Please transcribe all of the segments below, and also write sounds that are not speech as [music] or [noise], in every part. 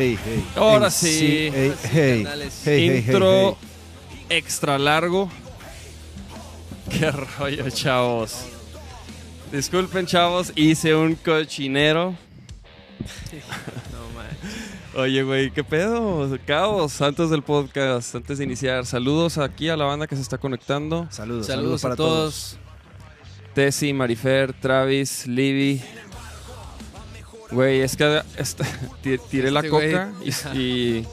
hey, hey. Ahora Hey, sí. hey, hey, canales. hey, hey, Intro extra largo. [laughs] Qué rollo, chavos. Disculpen, chavos, hice un cochinero. [laughs] No, man. Oye, güey, ¿qué pedo? Caos, antes del podcast, antes de iniciar. Saludos aquí a la banda que se está conectando. Saludos, Saludos, para a todos. Tessie, Marifer, Travis, Libby. Güey, es que esta- [laughs] tiré la Este güey. coca [laughs] y, y,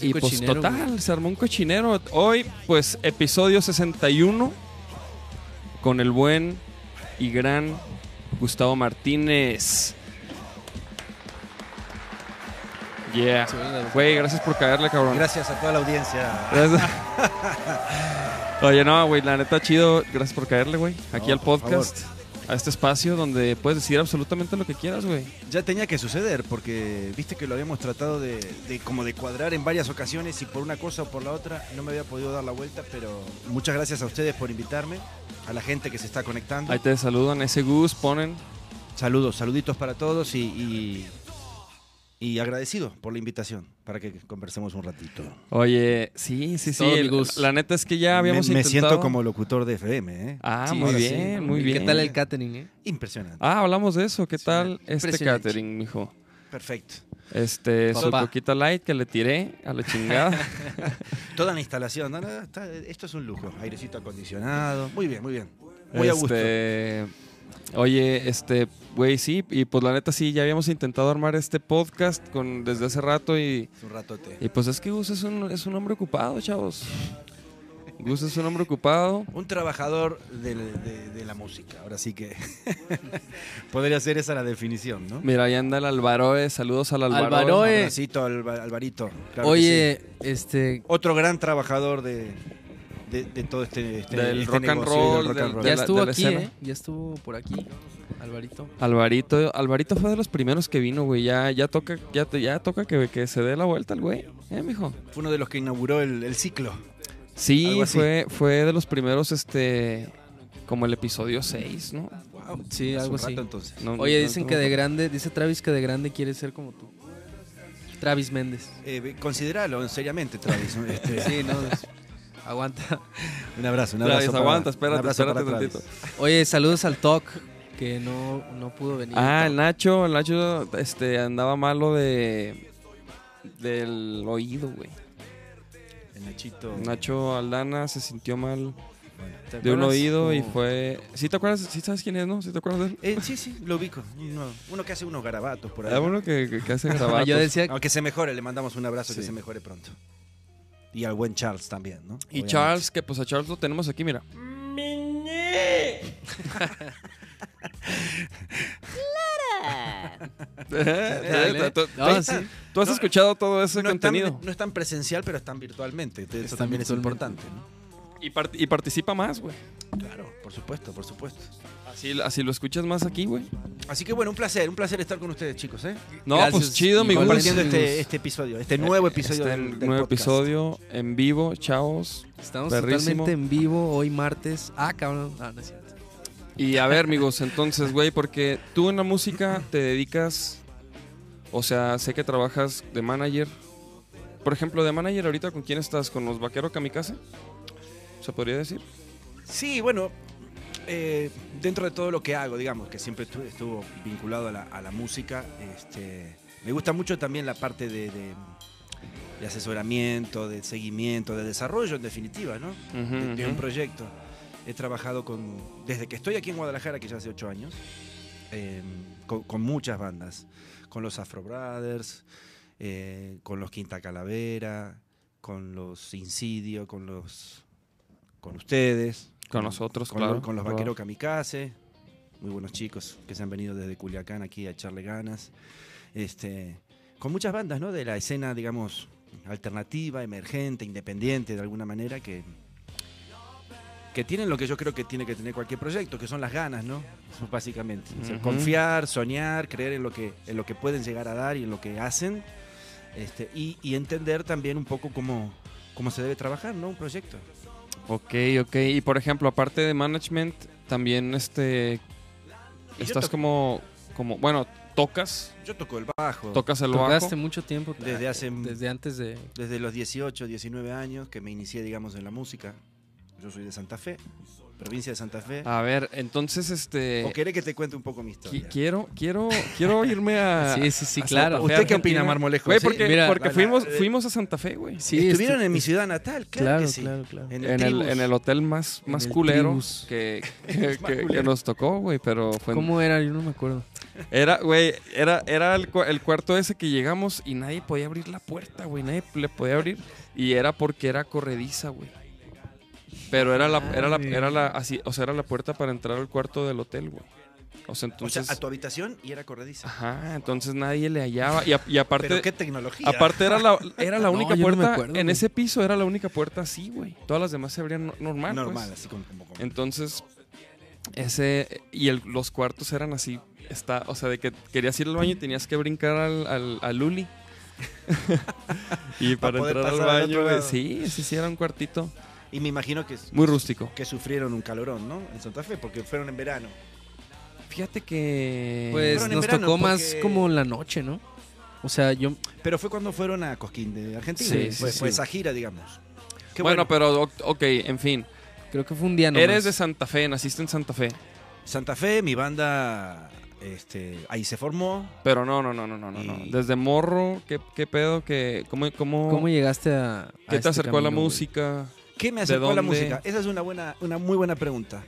y pues cochinero, total, güey. se armó un cochinero. Hoy, pues, episodio 61 con el buen y gran Gustavo Martínez. Yeah. Güey, gracias por caerle, cabrón. Gracias a toda la audiencia. Gracias. [laughs] Oye, no, güey, la neta chido. Gracias por caerle, güey. Aquí No, al por podcast. A este espacio donde puedes decir absolutamente lo que quieras, güey. Ya tenía que suceder porque viste que lo habíamos tratado de, de como de cuadrar en varias ocasiones y por una cosa o por la otra no me había podido dar la vuelta, pero muchas gracias a ustedes por invitarme, a la gente que se está conectando. Ahí te saludan, ese Gus, ponen. Saludos, saluditos para todos y, y, y agradecido por la invitación para que conversemos un ratito. Oye, sí, sí, sí. El- Gus. la neta es que ya habíamos me, me intentado. siento como locutor de FM, ¿eh? Ah, Sí, muy sí. bien, muy ¿Y bien. ¿Qué tal el catering, eh? Impresionante. Ah, hablamos de eso. ¿Qué tal este catering, mijo? Perfecto. Este, su coquita light que le tiré a la chingada. [laughs] Toda la instalación. no, no, está- esto es un lujo. Airecito acondicionado. Muy bien, muy bien. Muy a gusto. Este, Oye, este, güey, sí, y pues la neta sí, ya habíamos intentado armar este podcast con, desde hace rato y, Es un ratote. y pues es que Gus es un, es un hombre ocupado, chavos. Gus es un hombre ocupado. Un trabajador de, de la música. Ahora sí que [laughs] podría ser esa la definición, ¿no? Mira, ahí anda el Alvaroe, saludos al Alvaroe. Alvaroe. Un abracito al Alva- Alvarito. claro Oye, este. Otro gran trabajador de, de, de todo este, este- Del este rock and negocio roll, del rock del- and roll. de Ya estuvo de la aquí. ¿eh? Ya estuvo por aquí, Alvarito. Alvarito, Alvarito fue de los primeros que vino, güey. Ya, ya toca, ya, ya toca que, que se dé la vuelta el güey. Eh, mijo. Fue uno de los que inauguró el, el ciclo. Sí, fue, fue de los primeros, este, como el episodio 6, ¿no? Wow. Sí, algo así. rato, entonces. No- Oye, dicen no- que de grande, dice Travis que de grande quiere ser como tú. Travis Méndez. Eh, considéralo seriamente, Travis. ¿no? [laughs] Este, Sí, no. es- Aguanta. Un abrazo, un Travis, abrazo. para- aguanta, un espérate, abrazo espérate para tantito. Travis. Oye, saludos al Talk, que no, no pudo venir. Ah, el. Nacho, el Nacho, este, andaba malo de, del oído, güey. El Nachito. Nacho Aldana se sintió mal Bueno. ¿Te de un oído y fue... ¿Sí te acuerdas? ¿Sí sabes quién es, no? ¿Sí te acuerdas de él? Eh, sí, sí, lo ubico. Uno, uno que hace unos garabatos por ahí. Hay uno que, que- que hace Ah, [laughs] yo decía Aunque se mejore, le mandamos un abrazo que Sí. se mejore pronto. Y al buen Charles también, ¿no? Y Obviamente. Charles, que pues a Charles lo tenemos aquí, mira. [laughs] Dale. Tú- No, tú- sí. Tú has No, escuchado todo ese no es, tan, contenido. no es tan presencial, pero es tan virtualmente. Eso también es virtualmente. importante, ¿no? Y, part- y participa más, güey. Claro, por supuesto, por supuesto. Así, así lo escuchas más aquí, güey. Así que bueno, un placer, un placer estar con ustedes, chicos, ¿eh? No, Gracias. pues chido, mi. Compartiendo este, este episodio, este nuevo episodio Este del, del nuevo podcast. episodio en vivo, chavos. Estamos Perrísimo. totalmente en vivo hoy martes. Ah, cabrón. Ah, no es cierto. Y a ver, amigos, entonces, güey, porque tú en la música te dedicas, o sea, sé que trabajas de manager. Por ejemplo, de manager ahorita, ¿con quién estás? ¿Con los Vaqueros Kamikaze? ¿Se podría decir? Sí, bueno, eh, dentro de todo lo que hago, digamos, que siempre estu- estuvo vinculado a la, a la música, este, me gusta mucho también la parte de, de- de asesoramiento, de seguimiento, de desarrollo, en definitiva, ¿no? De, de un proyecto. He trabajado con, desde que estoy aquí en Guadalajara, que ya hace ocho años, eh, con, con muchas bandas, con los Afro Brothers, eh, con los Quinta Calavera, con los Incidio, con los, con ustedes, Con nosotros, con, claro. con los claro. Vaqueros Kamikaze, muy buenos chicos que se han venido desde Culiacán aquí a echarle ganas, este, con muchas bandas, ¿no? De la escena, digamos, alternativa, emergente, independiente, de alguna manera, que, que tienen lo que yo creo que tiene que tener cualquier proyecto, que son las ganas, ¿no? Eso Básicamente. O sea, Ujú. Confiar, soñar, creer en lo, que, en lo que pueden llegar a dar y en lo que hacen, este, y, y entender también un poco cómo, cómo se debe trabajar, ¿no? Un proyecto. Ok, ok. Y por ejemplo, aparte de management, también este estás como como bueno, tocas, Yo toco el bajo tocas el bajo. Tocaste mucho tiempo. desde hace Desde antes de. desde los 18, 19 años que me inicié, digamos, en la música. Yo soy de Santa Fe, provincia de Santa Fe. A ver, entonces este ¿O querés que te cuente un poco mi qui- historia? quiero quiero quiero irme a [laughs] Sí, sí, sí, a claro. ¿Usted qué opina. Marmolejo? Güey, ¿Sí? porque, Mira, porque bueno, fuimos eh, fuimos a Santa Fe, güey. Sí, Estuvieron estu- en mi ciudad natal, claro, Claro, que sí. claro, claro. En el, En el, Tribus. en el hotel más, En más el culero que, [laughs] que, que- que culero. nos tocó, güey, pero fue en- ¿Cómo era? Yo no me acuerdo. Era, güey, era, era el, el cuarto ese que llegamos y nadie podía abrir la puerta, güey. Nadie le podía abrir. Y era porque era corrediza, güey. Pero era la, era la, era la, así, o sea, era la puerta para entrar al cuarto del hotel, güey. O sea, O sea, entonces. a tu habitación y era corrediza. Ajá, entonces nadie le hallaba. Y, a- y aparte, Pero qué tecnología. aparte era la, era la [laughs] única no puerta. acuerdo, en güey. ese piso era la única puerta así, güey. Todas las demás se abrían no- normal. pues. Normal, así como, como- como- Entonces, ese. Y el- los cuartos eran así. Está, o sea, de que querías ir al baño y tenías que brincar al, al, al Luli. [laughs] y para poder entrar al baño, güey, sí, sí, sí, era un cuartito Y me imagino que, muy rústico. que sufrieron un calorón, ¿no? En Santa Fe, porque fueron en verano. Fíjate que. Pues nos tocó más como la noche, ¿no? O sea, yo. Pero fue cuando fueron a Cosquín de Argentina. Sí, fue, sí, fue esa gira, digamos. Qué bueno, pero, ok, en fin. Creo que fue un día nomás. Eres de Santa Fe, naciste en Santa Fe. Santa Fe, mi banda, este, ahí se formó. Pero no, no, no, no, no, no. no. Y- Desde morro, ¿qué, qué pedo? ¿Qué, cómo, cómo, ¿Cómo llegaste a. a ¿Qué te este acercó a la güey? ¿Qué me acercó a la música? Esa es una buena, una muy buena pregunta.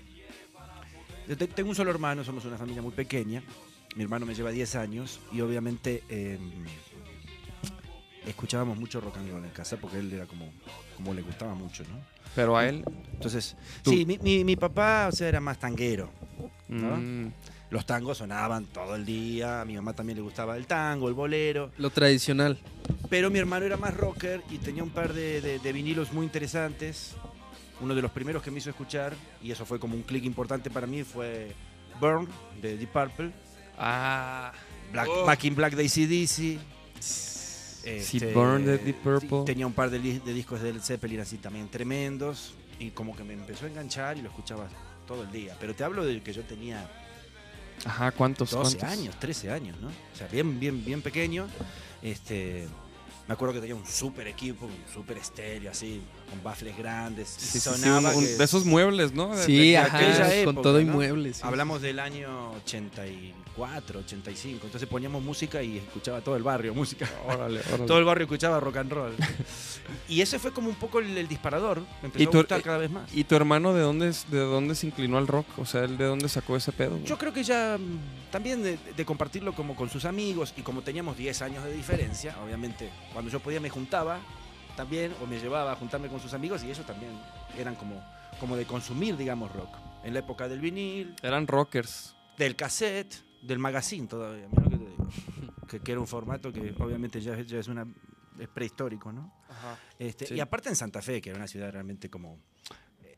Yo tengo un solo hermano, somos una familia muy pequeña. Mi hermano me lleva 10 años y obviamente eh, escuchábamos mucho rock and roll en casa porque él era como, como le gustaba mucho, ¿no? Pero a él. Entonces, Tú. sí, mi, mi- mi papá, o sea, era más tanguero. ¿No? mm, Los tangos sonaban todo el día, a mi mamá también le gustaba el tango, el bolero. Lo tradicional. Pero mi hermano era más rocker y tenía un par de, de- de vinilos muy interesantes. Uno de los primeros que me hizo escuchar, y eso fue como un clic importante para mí, fue Burn de Deep Purple, Ah. Black, Oh. Back in Black de ACDC. Sí, Burn de Deep Purple. Tenía un par de, de discos de Led Zeppelin así también tremendos. Y como que me empezó a enganchar y lo escuchaba todo el día. Pero te hablo de que yo tenía Ajá, ¿cuántos? 12 cuántos? años, 13 años, ¿no? O sea, bien, bien, bien pequeño. Este, me acuerdo que tenía un súper equipo, un súper estéreo, así, con baffles grandes. Sí, sí, sí, Sonaba un- un- que- de esos muebles, ¿no? De- Sí, de- ajá. aquella con época, todo y ¿no? muebles. sí. Hablamos del año 84, 85. Entonces poníamos música y escuchaba todo el barrio música. Órale, órale. [laughs] Todo el barrio escuchaba rock and roll. y ese fue como un poco el, el disparador. Me empezó ¿Y a tú- gustar cada vez más. ¿Y tu hermano de dónde, de dónde se inclinó al rock? O sea, ¿él de dónde sacó ese pedo? Yo creo que ya mm, también de, de compartirlo como con sus amigos y como teníamos 10 años de diferencia, obviamente cuando yo podía me juntaba también o me llevaba a juntarme con sus amigos y ellos también eran como, como de consumir, digamos, rock. En la época del vinil, Eran rockers. del cassette, del magazine todavía, mira lo que te digo. [laughs] Que, que era un formato que obviamente ya, ya es, una, es prehistórico, ¿no? Este, Sí. Y aparte en Santa Fe, que era una ciudad realmente como...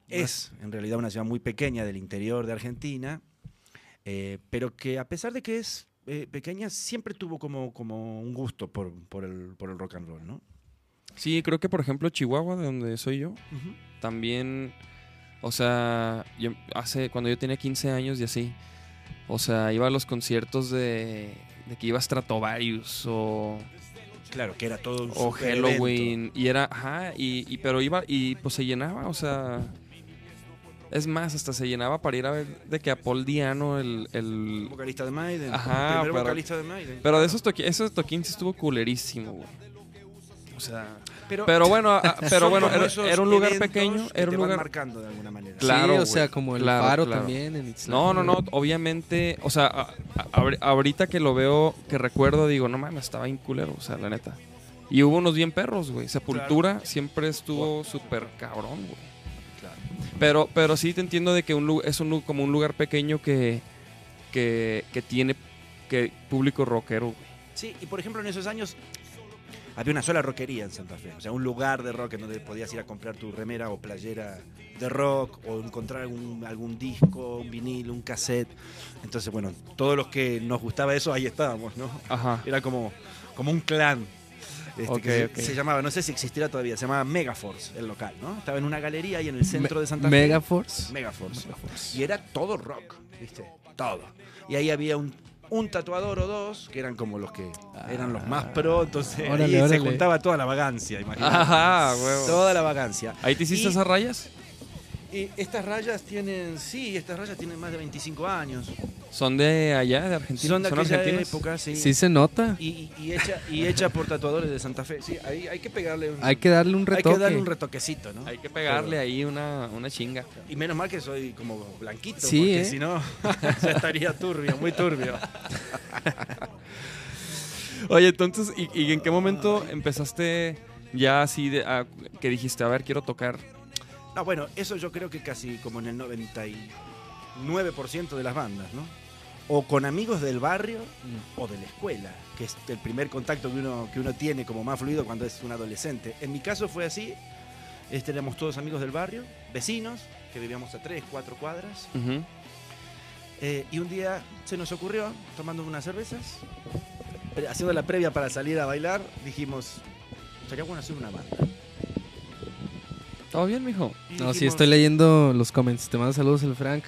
Es en realidad una ciudad muy pequeña del interior de Argentina, eh, pero que a pesar de que es eh, pequeña, siempre tuvo como, como un gusto por, por, el, por el rock and roll, ¿no? Sí, creo que por ejemplo Chihuahua, de donde soy yo, también, o sea, yo hace cuando yo tenía 15 años y así, o sea, iba a los conciertos de, de que iba Stratovarius o, Claro, que era todo un o evento. Halloween y era, ajá, y, y- pero iba y pues se llenaba, o sea, es más, hasta se llenaba para ir a ver de que a Paul Diano el, el Vocalista de Maiden. Ajá, el primer pero- vocalista de Maiden. pero de esos toquines, esos toquines estuvo culerísimo, güey. O sea, Pero, pero bueno, a- [laughs] pero bueno, era, un lugar pequeño, que era te un van lugar marcando de alguna manera. Claro, sí, o sea, como el Claro, faro claro. también en Itzlán, No, no, no, obviamente, o sea, a- a- ahori- ahorita que lo veo, que recuerdo, digo, no mames, estaba bien culero, o sea, la neta. Y hubo unos bien perros, güey. Sepultura siempre estuvo súper cabrón, güey. Claro. Pero, pero sí te entiendo de que un, es un, como un lugar pequeño que, que, que tiene que público rockero, güey. Sí, y por ejemplo en esos años había una sola rockería en Santa Fe. O sea, un lugar de rock en donde podías ir a comprar tu remera o playera de rock o encontrar algún, algún disco, un vinil, un cassette. Entonces, bueno, todos los que nos gustaba eso, ahí estábamos, ¿no? Ajá. Era como, como un clan. este, Ok, que se llamaba, no sé si existirá todavía, se llamaba Megaforce, el local, ¿no? Estaba en una galería ahí en el centro de Santa Fe. Megaforce. Megaforce. Y era todo rock, ¿viste? Todo. Y ahí había un un tatuador o dos, que eran como los que eran los más pro, entonces Órale, ahí se juntaba toda la vagancia, imagínate. Ajá, huevo. Toda la vagancia. ¿Ahí te hiciste Y- esas rayas? Y estas rayas tienen, sí, estas rayas tienen más de 25 años. ¿Son de allá, de Argentina? Son de aquella argentinas? época, sí. Sí se nota. Y, y, y hecha, y hecha por tatuadores de Santa Fe. Sí, ahí hay que pegarle un, Hay que darle un hay retoque. que darle un retoquecito, ¿no? Hay que pegarle ahí una, una chinga. Y menos mal que soy como blanquito, Sí, porque ¿eh? si no, [laughs] ya estaría turbio, muy turbio. [laughs] Oye, entonces, ¿y, y en qué momento empezaste ya así de, a- que dijiste, a ver, quiero tocar? No, bueno, eso yo creo que casi como en el 99% de las bandas, ¿no? O con amigos del barrio o de la escuela, que es el primer contacto que uno, que uno tiene como más fluido cuando es un adolescente. En mi caso fue así, este, éramos todos amigos del barrio, vecinos, que vivíamos a tres, cuatro cuadras. Eh, y un día se nos ocurrió, tomando unas cervezas, haciendo la previa para salir a bailar, dijimos, estaría bueno hacer una banda. ¿Todo bien, mijo? Y No, sí, estoy leyendo los comments. Te mando saludos el Frank.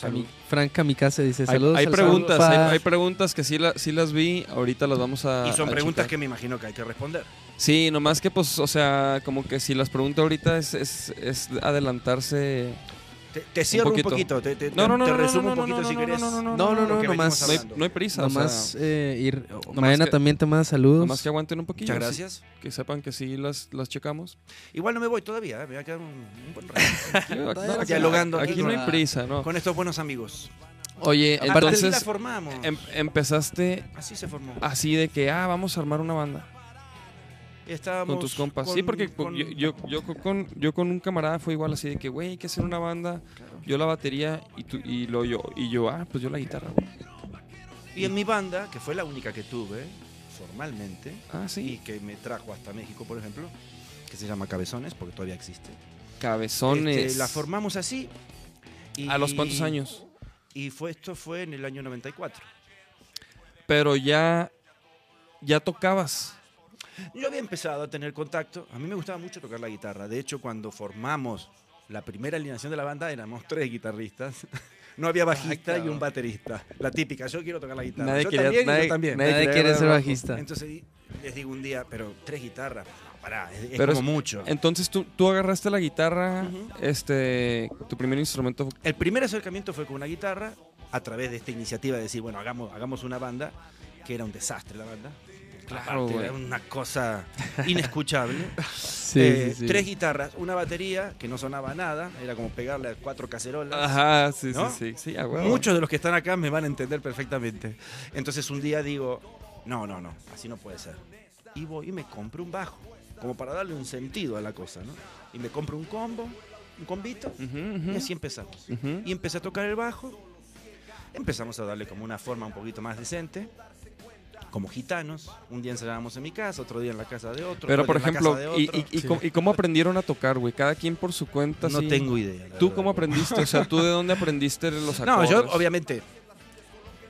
Salud. Frank Kamikaze dice Hay, saludos. hay al preguntas, hay, Sanfa". hay preguntas que sí, la- sí las vi, ahorita las vamos a Y son a preguntas checar. que me imagino que hay que responder. Sí, nomás que pues, o sea, como que si las pregunto ahorita es, es, es adelantarse. Te, te cierro un poquito. poquito, te, te- No, no, no, te no, no, resumo no, un no, poquito no, si no, querés. no, no, no, No, no, lo no, hay, no hay prisa, o Nomás sea, eh, ir. Mañana que- también te manda saludos. nomás que aguanten un poquillo. Muchas sí, gracias. que sepan que sí las, las checamos. Igual no me voy todavía, ¿eh? me voy a quedar un, un buen rato [laughs] Dialogando Aquí aquí no hay prisa, ¿no? con estos buenos amigos. Oye, Así la entonces formamos. em- empezaste Así se formó. así de que, ah, vamos a armar una banda Estábamos con tus compas. con- sí, porque con- yo, yo, yo con, yo con un camarada fue igual así de que, güey, hay que hacer una banda. Yo la batería y, tú, y, lo, yo, y yo, ah, pues yo la guitarra. güey. Y en mi banda, que fue la única que tuve formalmente, Ah, y sí. que me trajo hasta México, por ejemplo, que se llama Cabezones, porque todavía existe. Cabezones. Este, la formamos así. y- ¿A los cuántos años? Y fue, esto fue en el año 94. Pero ya, ya tocabas. Yo había empezado a tener contacto. A mí me gustaba mucho tocar la guitarra. De hecho, cuando formamos la primera alineación de la banda, éramos tres guitarristas. [laughs] No había bajista y un baterista. La típica, yo quiero tocar la guitarra. Nadie yo quería- también nadie- yo también. nadie Nadie quería quiere ser bajista. Entonces les digo un día, pero tres guitarras, no, pará, es, es Pero como es- mucho. Entonces tú, tú agarraste la guitarra, este, tu primer instrumento fue- El primer acercamiento fue con una guitarra, a través de esta iniciativa de decir, bueno, hagamos, hagamos una banda, que era un desastre la banda. Claro, Aparte, era una cosa inescuchable. [laughs] Sí, Eh, sí, sí. Tres guitarras, una batería que no sonaba nada, era como pegarle a cuatro cacerolas. Ajá, sí, ¿No? sí, sí, sí, a huevo. Muchos de los que están acá me van a entender perfectamente. Entonces un día digo, no, no, no, así no puede ser. Y voy y me compro un bajo, como para darle un sentido a la cosa, ¿no? Y me compro un combo, un combito, Ujú, ujú. y así empezamos. Ujú. Y empecé a tocar el bajo, empezamos a darle como una forma un poquito más decente, como gitanos. Un día ensayábamos en mi casa, otro día en la casa de otro. Pero por ejemplo, ¿y, otro. y- y Sí. cómo, y cómo aprendieron a tocar, güey? Cada quien por su cuenta. No sí. tengo idea. ¿Tú verdad. cómo aprendiste? O sea, ¿tú de dónde aprendiste los [laughs] No, acordes? yo obviamente,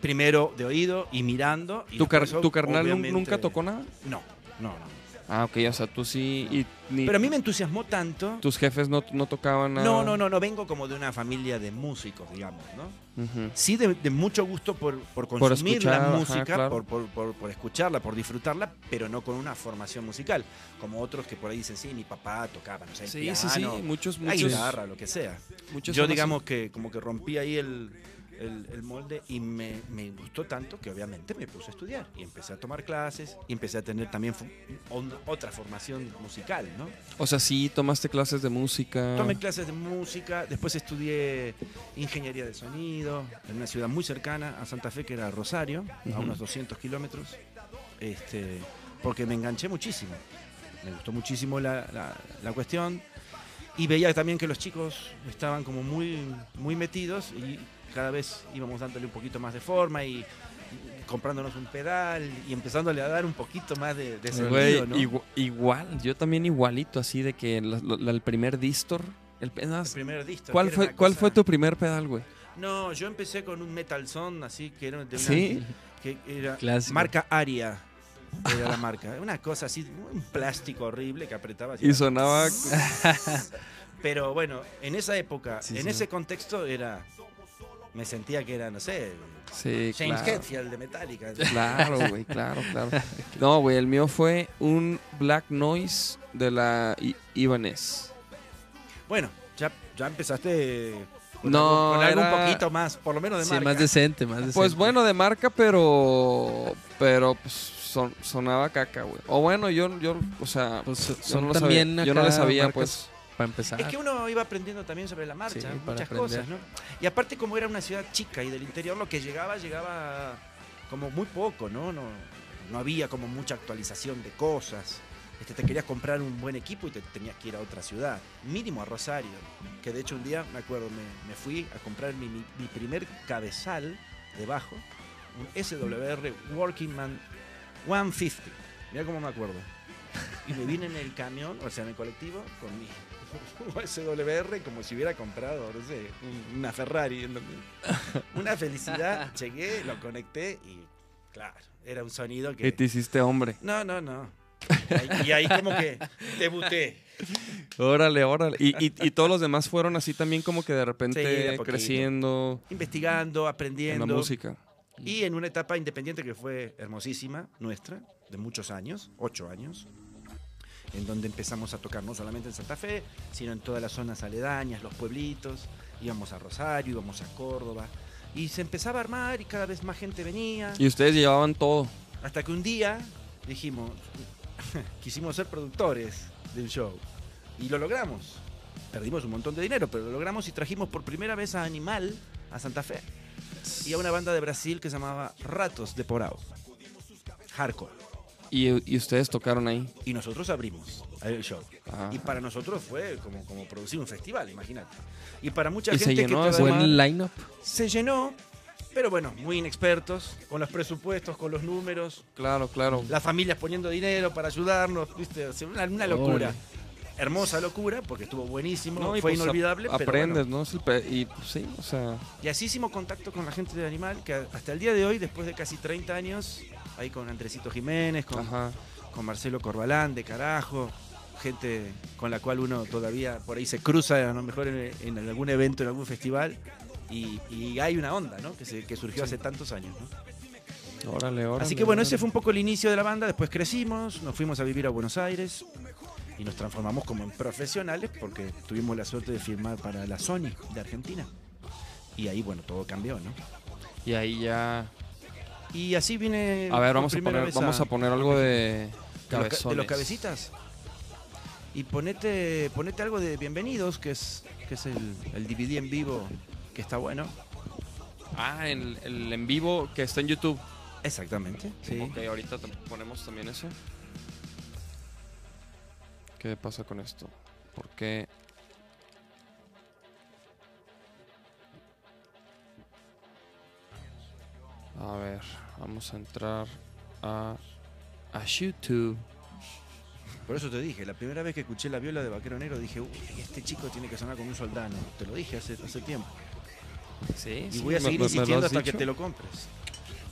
primero de oído y mirando. y ¿Tu, car- tu carnal nunca tocó nada? No, no, no. Ah, ok, o sea, tú sí. Y ni- Pero a mí me entusiasmó tanto. tus jefes no, no tocaban nada. No, no, no, no vengo como de una familia de músicos, digamos, ¿no? Sí, de, de mucho gusto por, por consumir escuchar, la ajá, música, claro. por, por- por- por escucharla, por disfrutarla, pero no con una formación musical. Como otros que por ahí dicen, sí, mi papá tocaba, no sé, Sí, piano, sí, sí. Muchos, la muchos. guitarra, lo que sea. muchos Yo así. digamos que como que rompí ahí el, el- el molde y me, me gustó tanto que obviamente me puse a estudiar y empecé a tomar clases y empecé a tener también on- otra formación musical, ¿no? O sea, sí, tomaste clases de música. Tomé clases de música, después estudié ingeniería de sonido en una ciudad muy cercana a Santa Fe, que era Rosario, a unos 200 kilómetros, este, porque me enganché muchísimo. Me gustó muchísimo la, la- la cuestión y veía también que los chicos estaban como muy, muy metidos y cada vez íbamos dándole un poquito más de forma y, y comprándonos un pedal y empezándole a dar un poquito más de, de sentido, Güey, ¿no? igu- igual, yo también igualito, así de que la- la- el primer distor. El, El primer disco, ¿Cuál fue, ¿Cuál cosa- fue tu primer pedal, güey? No, yo empecé con un metal son, así que era de una, ¿Sí? que era Clásico. marca Aria. Era la marca. Una cosa así, un plástico horrible que apretaba. así. Y sonaba. [laughs] Pero bueno, en esa época, Sí, en sí. ese contexto era me sentía que era, no sé, Sí, James claro. Hetfield de Metallica. Claro, güey, claro, claro. [laughs] No, güey, el mío fue un Black Noise de la I- Ibanez. Bueno, ya, ya empezaste con No, algo, con algo era- un poquito más, por lo menos de Sí, marca. más decente, más decente. Pues bueno, de marca, pero. Pero pues, son- sonaba caca, güey. O bueno, yo, yo, o sea. Pues yo son no lo también sabía, yo no le sabía, pues. Para empezar. Es que uno iba aprendiendo también sobre la marcha, Sí, muchas cosas, ¿no? Y aparte como era una ciudad chica y del interior, lo que llegaba, llegaba como muy poco, ¿no? No, no había como mucha actualización de cosas. Este, te querías comprar un buen equipo y te tenías que ir a otra ciudad, mínimo a Rosario, que de hecho un día, me acuerdo, me, me fui a comprar mi, mi- mi primer cabezal de bajo, un SWR Working Man 150, mira cómo me acuerdo. Y me vine en el camión, o sea, en el colectivo, con mi [laughs] SWR como si hubiera comprado, no sé, un- una Ferrari. Una felicidad, [laughs] llegué, lo conecté y claro, era un sonido Y que... te hiciste hombre. No, no, no. Y ahí, y ahí como que debuté. Órale, órale. Y, y, y todos los demás fueron así también como que de Sí, de repente poquito. creciendo Investigando, en aprendiendo. la música. Y en una etapa independiente que fue hermosísima, nuestra, de muchos años, ocho años, en donde empezamos a tocar no solamente en Santa Fe, sino en todas las zonas aledañas, los pueblitos, íbamos a Rosario, íbamos a Córdoba, y se empezaba a armar y cada vez más gente venía, Y ustedes llevaban todo. hasta que un día dijimos, [laughs] quisimos ser productores de un show, y lo logramos. Perdimos un montón de dinero, pero lo logramos y trajimos por primera vez a Animal a Santa Fe y a una banda de Brasil que se llamaba Ratos de Porao. Hardcore. Y, y ustedes tocaron ahí. Y nosotros abrimos el show. Ah. Y para nosotros fue como, como producir un festival, imagínate. Y para mucha Y se gente llenó que todavía Buen line-up. se llenó, pero bueno, muy inexpertos, con los presupuestos, con los números, Claro, claro. las familias poniendo dinero para ayudarnos, ¿viste? Una, una locura. Hermosa locura, porque estuvo buenísimo, No, y fue pues, inolvidable. ap- pero aprendes, bueno. ¿no? El y pues, sí, o sea, Y así hicimos contacto con la gente del animal, que hasta el día de hoy, después de casi 30 años, ahí con Andresito Jiménez, con, ajá. con Marcelo Corbalán, de carajo, gente con la cual uno todavía por ahí se cruza, a lo mejor en, en algún evento, en algún festival, y, y hay una onda, ¿no? Que, se- que surgió hace tantos años, ¿no? Órale, órale. Así que bueno, ese fue un poco el inicio de la banda, después crecimos, nos fuimos a vivir a Buenos Aires y nos transformamos como en profesionales porque tuvimos la suerte de firmar para la Sony de Argentina. Y ahí, bueno, todo cambió, ¿no? Y ahí ya. Y así viene. A ver, vamos a poner, vamos a poner algo de de los, ca- de cabezones. los cabecitas. Y ponete, ponete algo de Bienvenidos, que es, que es el, el DVD en vivo, que está bueno. Ah, el, el en vivo que está en YouTube. Exactamente. Sí. Ok, ahorita ponemos también eso. ¿Qué pasa con esto? ¿Por qué? A ver, vamos a entrar a, a YouTube. Por eso te dije, la primera vez que escuché la viola de Vaquero Negro dije, uy, este chico tiene que sonar como un soldano. Te lo dije hace, hace tiempo. Sí, Y voy a seguir insistiendo hasta que te lo compres.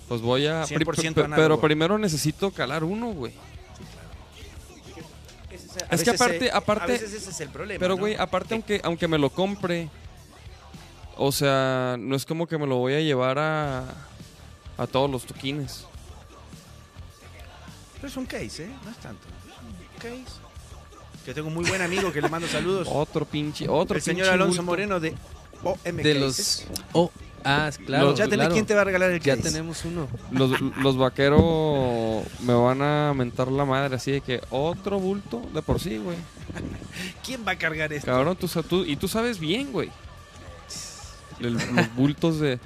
Pues voy a... 100% pri- pe- análogo. pero primero necesito calar uno, güey. A Es que aparte- aparte- A veces ese es el problema. Pero, ¿no? güey, aparte, Que- aunque, aunque me lo compre, o sea, no es como que me lo voy a llevar a, a todos los toquines. Pero es un case, ¿eh? No es tanto. Un case. Que tengo un muy buen amigo que le mando saludos. Otro pinche, otro el señor Alonso bulto. Moreno de OM De los. Oh, ah, claro. ya tenés claro. quién te va a regalar el Ya case. tenemos uno. Los, los vaqueros me van a mentar la madre, así de que otro bulto de por sí, güey. [laughs] ¿Quién va a cargar esto? Cabrón, tú, tú- y tú sabes bien, güey. Los bultos de...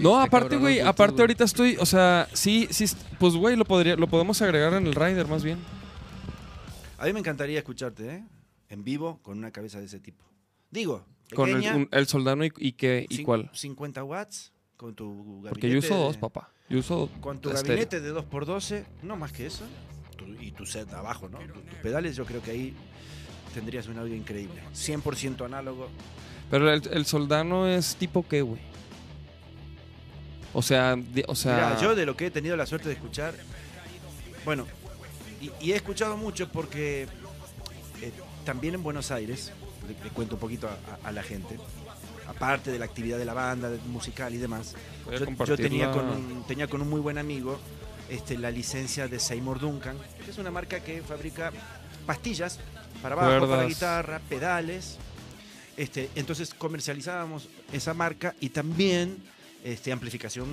No, aparte, güey, aparte ahorita estoy, o sea, sí, sí, pues, güey, lo, podría, lo podemos agregar en el rider más bien. A mí me encantaría escucharte, ¿eh? En vivo con una cabeza de ese tipo. Digo, Con el, pequeña, un- el soldano y, y qué, y cuál. 50 watts con tu gabinete. Porque yo uso de- dos, papá. Yo uso Con tu estéreo. gabinete de 2x12, no más que eso. tu- y tu set abajo, ¿no? Tu- tus pedales, yo creo que ahí tendrías un audio increíble. 100% análogo. Pero el, el soldano es tipo qué, güey. O sea, o sea, Mirá, yo de lo que he tenido la suerte de escuchar, bueno, y, y he escuchado mucho porque eh, también en Buenos Aires, le, le cuento un poquito a, a- a la gente, aparte de la actividad de la banda, de- musical y demás, yo, tenía, con un, tenía con un muy buen amigo este, la licencia de Seymour Duncan, que es una marca que fabrica pastillas para bajo, para guitarra, pedales. Este, entonces comercializábamos esa marca y también este, amplificación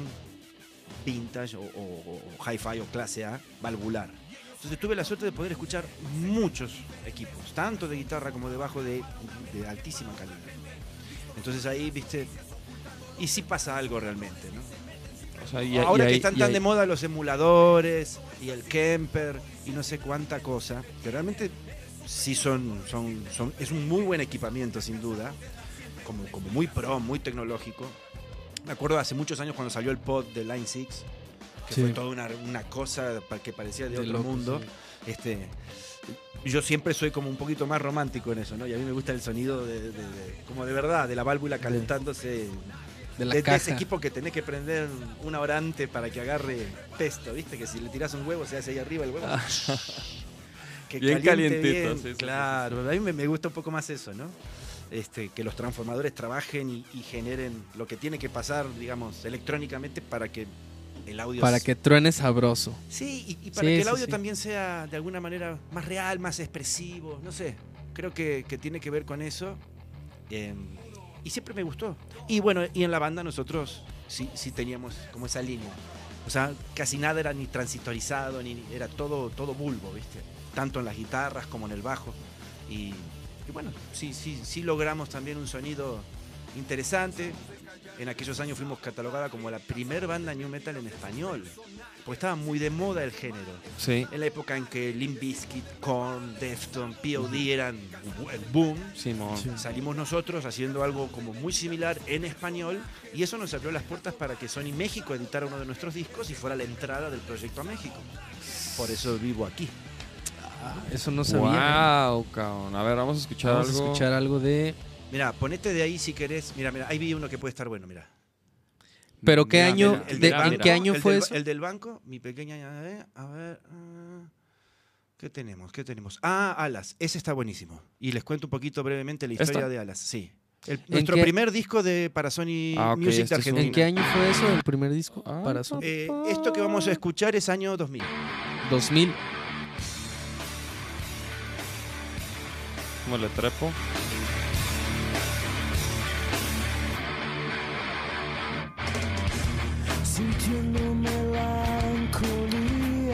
vintage o, o- o hi-fi o clase A valvular. Entonces tuve la suerte de poder escuchar muchos equipos, tanto de guitarra como de bajo de, de altísima calidad. Entonces ahí, viste, y sí pasa algo realmente, ¿no? O sea, y- Ahora y que están y tan de moda los emuladores y el Kemper y no sé cuánta cosa, que realmente sí son, son, son es un muy buen equipamiento sin duda, como, como muy pro, muy tecnológico. Me acuerdo hace muchos años cuando salió el pod de Line 6, que Sí. fue toda una, una cosa que parecía de, De otro mundo. sí. Este, yo siempre soy como un poquito más romántico en eso, ¿no? Y a mí me gusta el sonido de, de- de- como de verdad, de la válvula calentándose De la caja. ese equipo que tenés que prender una hora antes para que agarre pesto, ¿viste? Que si le tiras un huevo se hace ahí arriba el huevo. que Ah. Bien caliente calientito, bien, sí, claro, a mí me, me gusta un poco más eso, ¿no? Este, que los transformadores trabajen y, y generen lo que tiene que pasar, digamos, electrónicamente para que el audio... Para que truene sabroso. Sí, y, y para Sí, que el sí, audio sí. también sea de alguna manera más real, más expresivo, no sé. Creo que, que tiene que ver con eso. eh, y siempre me gustó. Y bueno, y en la banda nosotros sí, sí teníamos como esa línea. O sea, casi nada era ni transistorizado, ni era todo, todo bulbo, ¿viste? Tanto en las guitarras como en el bajo. Y, y bueno, sí, sí, sí logramos también un sonido interesante. En aquellos años fuimos catalogada como la primer banda new metal en español. Porque estaba muy de moda el género. Sí, En la época en que Limp Bizkit, Korn, Deftones, POD eran el boom, Simón. Sí. salimos nosotros haciendo algo como muy similar en español y eso nos abrió las puertas para que Sony México editara uno de nuestros discos y fuera la entrada del proyecto a México. Por eso vivo aquí. Ah, eso no sabía. Wow, cabrón. A ver, vamos a escuchar Vamos algo. a escuchar algo de. Mira, ponete de ahí si querés. Mira, mira, ahí vi uno que puede estar bueno, mira. ¿Pero qué Mira, año? mira, El de- del ¿En qué año fue del- eso? El del banco, mi pequeña. eh, A ver. ah, ¿Qué tenemos? ¿Qué tenemos? Ah, Alas. Ese está buenísimo. Y les cuento un poquito brevemente la historia ¿Esta? de Alas. Sí. El- nuestro qué- primer disco de para Sony Ah, Music este de es un- Argentina. ¿En qué año fue eso? ¿El primer disco? Ah, para Sony? Eh, esto que vamos a escuchar es año 2000. 2000. ¿Cómo le trepo?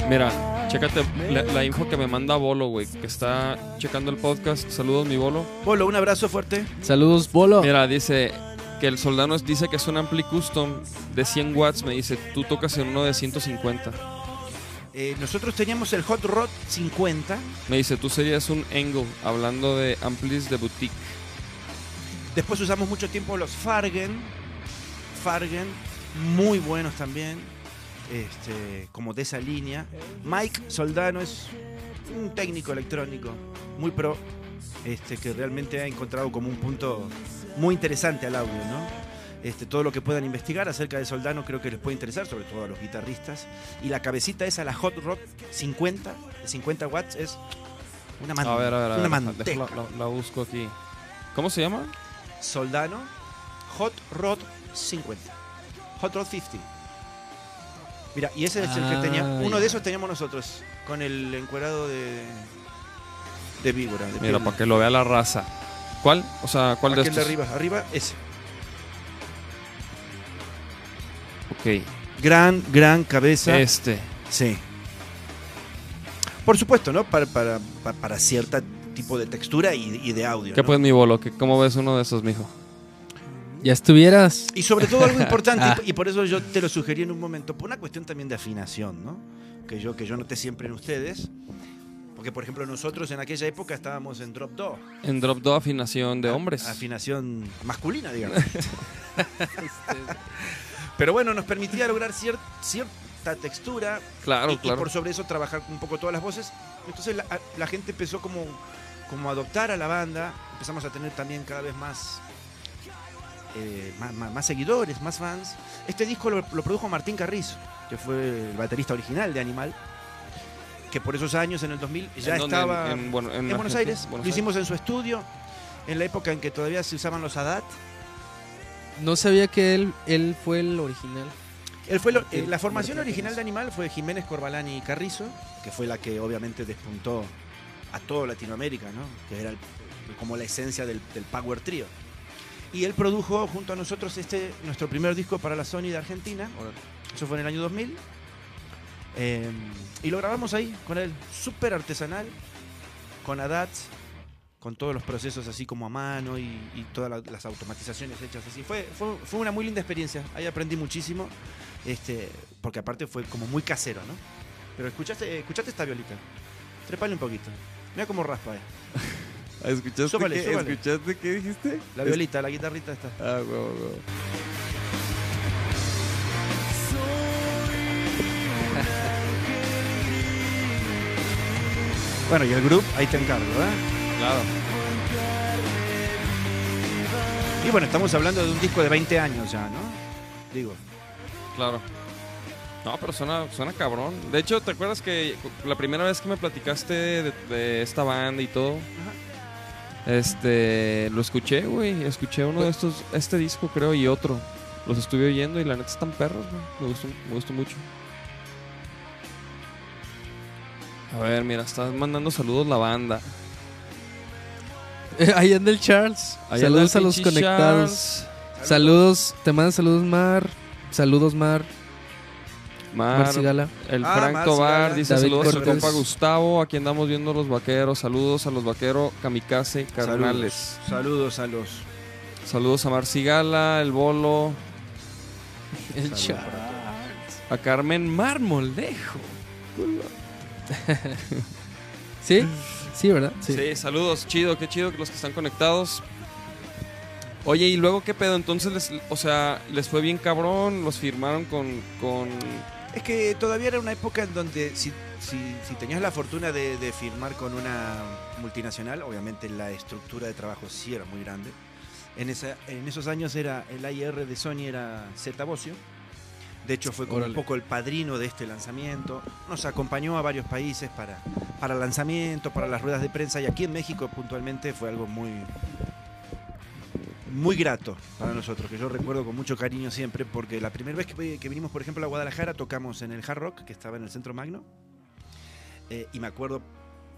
Mira, chécate la, la info que me manda Bolo, güey, que está checando el podcast. Saludos, mi Bolo. Polo, un abrazo fuerte. Saludos, Bolo. Mira, dice que el soldano dice que es un ampli custom de 100 watts. Me dice, tú tocas en uno de 150. Eh, nosotros teníamos el Hot Rod 50. Me dice, tú serías un Angle, hablando de amplis de boutique. Después usamos mucho tiempo los Fargen. Fargen, muy buenos también. Este, como de esa línea. Mike Soldano es un técnico electrónico muy pro. Este, que realmente ha encontrado como un punto muy interesante al audio, ¿no? Este, todo lo que puedan investigar acerca de Soldano creo que les puede interesar, sobre todo a los guitarristas. Y la cabecita esa, la Hot Rod 50, de 50 watts, es una, man- A ver, a ver, a una ver. manteca. déjala- la, la busco aquí. ¿Cómo se llama? Soldano Hot Rod 50. Hot Rod 50. Mira, y ese es el que Ah, tenía. Uno ya. de esos teníamos nosotros. Con el encuerado de. de víbora. De Mira, piel. para que lo vea la raza. ¿Cuál? O sea, ¿cuál de Aquel de estos? arriba. Arriba, ese. Ok. Gran, gran cabeza. Este. Sí. Por supuesto, ¿no? Para, para, para, para cierto tipo de textura y, y de audio. ¿Qué ¿no? pues, mi bolo? ¿Qué- ¿Cómo ves uno de esos, mijo? Ya estuvieras. Y sobre todo algo [laughs] importante, Ah. y, por eso yo te lo sugerí en un momento, por una cuestión también de afinación, ¿no? Que yo, que yo noté siempre en ustedes. Porque, por ejemplo, nosotros en aquella época estábamos en drop do. En drop do afinación de A- hombres. Afinación masculina, digamos. [laughs] Pero bueno, nos permitía lograr cier- cierta textura Claro, y, y claro. por sobre eso trabajar un poco todas las voces. Entonces la, gente empezó como, como a adoptar a la banda, empezamos a tener también cada vez más, eh, más, más- más seguidores, más fans. Este disco lo, lo produjo Martín Carrizo, que fue el baterista original de Animal, que por esos años, en el 2000, ya estaba En, en, bueno, en en Buenos? Aires. Buenos lo hicimos en su estudio, en la época en que todavía se usaban los ADAT. No sabía que él, él fue el original. Él fue lo- eh, la formación original de Animal fue Jiménez Corbalán y Carrizo, que fue la que obviamente despuntó a toda Latinoamérica, ¿no? que era el- como la esencia del, del Power Trio. Y él produjo junto a nosotros este nuestro primer disco para la Sony de Argentina, eso fue en el año 2000, eh, y lo grabamos ahí con él, súper artesanal, con ADATs, con todos los procesos así como a mano y, y todas la- las automatizaciones hechas así. Fue, fue, fue una muy linda experiencia, ahí aprendí muchísimo, este, porque aparte fue como muy casero, ¿no? Pero escuchaste, escuchaste esta violita, trepale un poquito, mira cómo raspa, eh. [laughs] ¿Escuchaste, Súbale, qué, súbale. ¿Escuchaste qué dijiste? la violita, la guitarrita está. Ah, huevo, huevo. Bueno, y el grupo, ahí te encargo, ¿eh? Claro. Y bueno, estamos hablando de un disco de 20 años ya, ¿no? Digo, Claro. No, pero suena, suena cabrón. De hecho, ¿te acuerdas que la primera vez que me platicaste de, de esta banda y todo? Este, lo escuché, güey. Escuché uno de estos, este disco creo y otro. Los estuve oyendo y la neta están perros, güey. Me gustó, me gustó mucho. A ver, mira, estás mandando saludos la banda. [laughs] Ahí anda el Charles. Ahí saludos a los conectados. Charles. Saludos, te mando saludos Mar. Saludos Mar. Mar, Mar Cigala. El Ah, Frank Mar Tobar Cigala. dice David saludos Cortés. compa Gustavo. Aquí andamos viendo los vaqueros. Saludos a los vaqueros kamikaze carnales. Saludos, saludos a los. Saludos a Mar Cigala, el Bolo, El Saludos Charles. a Carmen Marmolejo. [laughs] ¿Sí? Sí, ¿verdad? Sí. saludos, chido, qué chido que los que están conectados. Oye, y luego qué pedo, entonces, les, o sea, les fue bien cabrón, los firmaron con, con... Es que todavía era una época en donde si, si- si tenías la fortuna de, de firmar con una multinacional, obviamente la estructura de trabajo sí era muy grande. En, esa, en esos años era el AIR de Sony era Z Bocio. De hecho fue como un poco el padrino de este lanzamiento. Nos acompañó a varios países para, para lanzamiento, para las ruedas de prensa y aquí en México puntualmente fue algo muy, muy grato para nosotros, que yo recuerdo con mucho cariño siempre, porque la primera vez que, que vinimos, por ejemplo, a Guadalajara, tocamos en el Hard Rock, que estaba en el Centro Magno, eh, y me acuerdo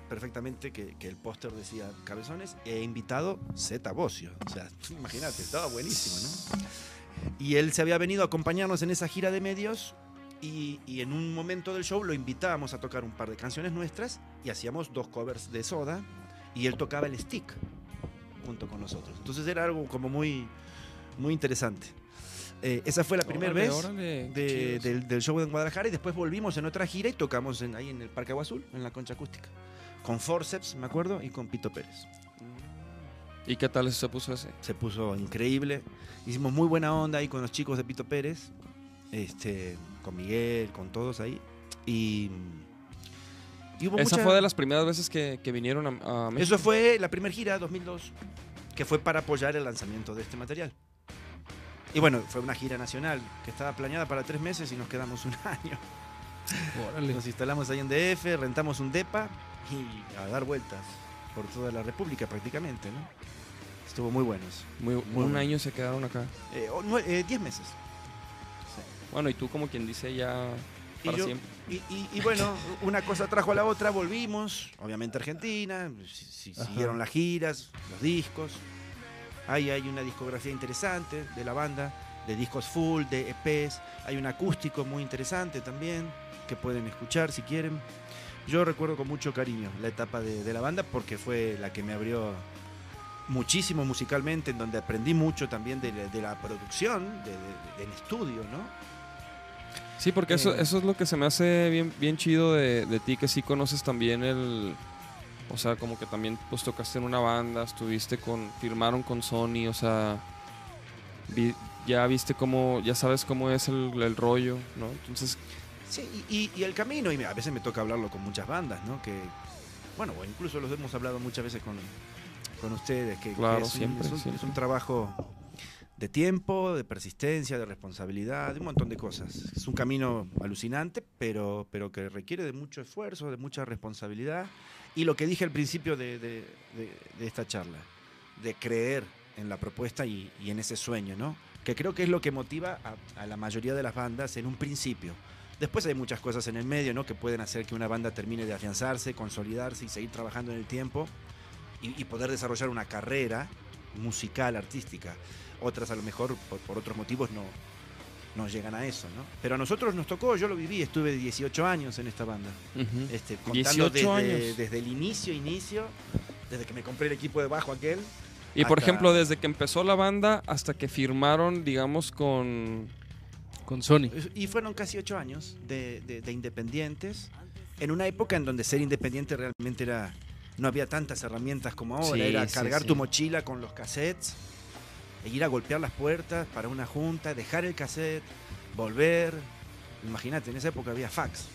perfectamente que, que el póster decía Cabezones e invitado Z Bocio. O sea, [laughs] imagínate, estaba buenísimo, ¿no? Y él se había venido a acompañarnos en esa gira de medios y, y en un momento del show lo invitábamos a tocar un par de canciones nuestras y hacíamos dos covers de Soda y él tocaba el stick junto con nosotros. Entonces era algo como muy, muy interesante. Eh, esa fue la primera Órale, vez órale, de- del show en Guadalajara y después volvimos en otra gira y tocamos en- ahí en el Parque Agua Azul, en la concha acústica. Con Forceps, me acuerdo, y con Pito Pérez. ¿Y qué tal se puso ese? Se puso increíble. Hicimos muy buena onda ahí con los chicos de Pito Pérez, este, con Miguel, con todos ahí. Y, y hubo Esa mucha- fue de las primeras veces que, que vinieron a, a México. Eso fue la primera gira, 2002, que fue para apoyar el lanzamiento de este material. Y bueno, fue una gira nacional que estaba planeada para tres meses y nos quedamos un [laughs] año. Órale. Nos instalamos ahí en DF, rentamos un DEPA y a dar vueltas por toda la República prácticamente, ¿no? Estuvo muy buenos. Muy- un bueno. año se quedaron acá. Eh, o nue- eh, diez meses. Bueno, y tú como quien dice ya Y para yo- siempre. Y, y- y bueno, una cosa trajo a la otra, volvimos, obviamente Argentina, si- si- siguieron las giras, los discos. Ahí hay una discografía interesante de la banda, de discos full, de EPs. Hay un acústico muy interesante también, que pueden escuchar si quieren. Yo recuerdo con mucho cariño la etapa de, de la banda porque fue la que me abrió muchísimo musicalmente, en donde aprendí mucho también de, la- de la producción, de, de- del estudio, ¿no? Sí, porque eso, Eh. eso es lo que se me hace bien, bien chido de, de ti, que sí conoces también el... O sea, como que también pues tocaste en una banda, estuviste con... Firmaron con Sony, o sea... vi- ya viste cómo... Ya sabes cómo es el, el rollo, ¿no? Entonces, Sí, y, y- el camino, y a veces me toca hablarlo con muchas bandas, ¿no? Que, bueno, incluso los hemos hablado muchas veces con, con ustedes, que, que Claro, es, un, siempre, es un- es un trabajo de tiempo, de persistencia, de responsabilidad, de un montón de cosas. Es un camino alucinante, pero, pero que requiere de mucho esfuerzo, de mucha responsabilidad. Y lo que dije al principio de, de- de- de esta charla, de creer en la propuesta y, y en ese sueño, ¿no? que creo que es lo que motiva a, a la mayoría de las bandas en un principio. Después hay muchas cosas en el medio, ¿no? Que pueden hacer que una banda termine de afianzarse, consolidarse y seguir trabajando en el tiempo y, y poder desarrollar una carrera musical, artística. Otras a lo mejor por, por otros motivos no, no llegan a eso, ¿no? Pero a nosotros nos tocó, yo lo viví, estuve 18 años en esta banda. Este, 18 contando desde, años. desde el inicio, inicio, desde que me compré el equipo de bajo aquel. Y por ejemplo, desde que empezó la banda hasta que firmaron, digamos, con... Con Sony. Y fueron casi ocho años de, de- de independientes, en una época en donde ser independiente realmente era... No había tantas herramientas como ahora, Sí, era sí, cargar sí. tu mochila con los cassettes, e ir a golpear las puertas para una junta, dejar el cassette, volver. Imagínate, en esa época había fax.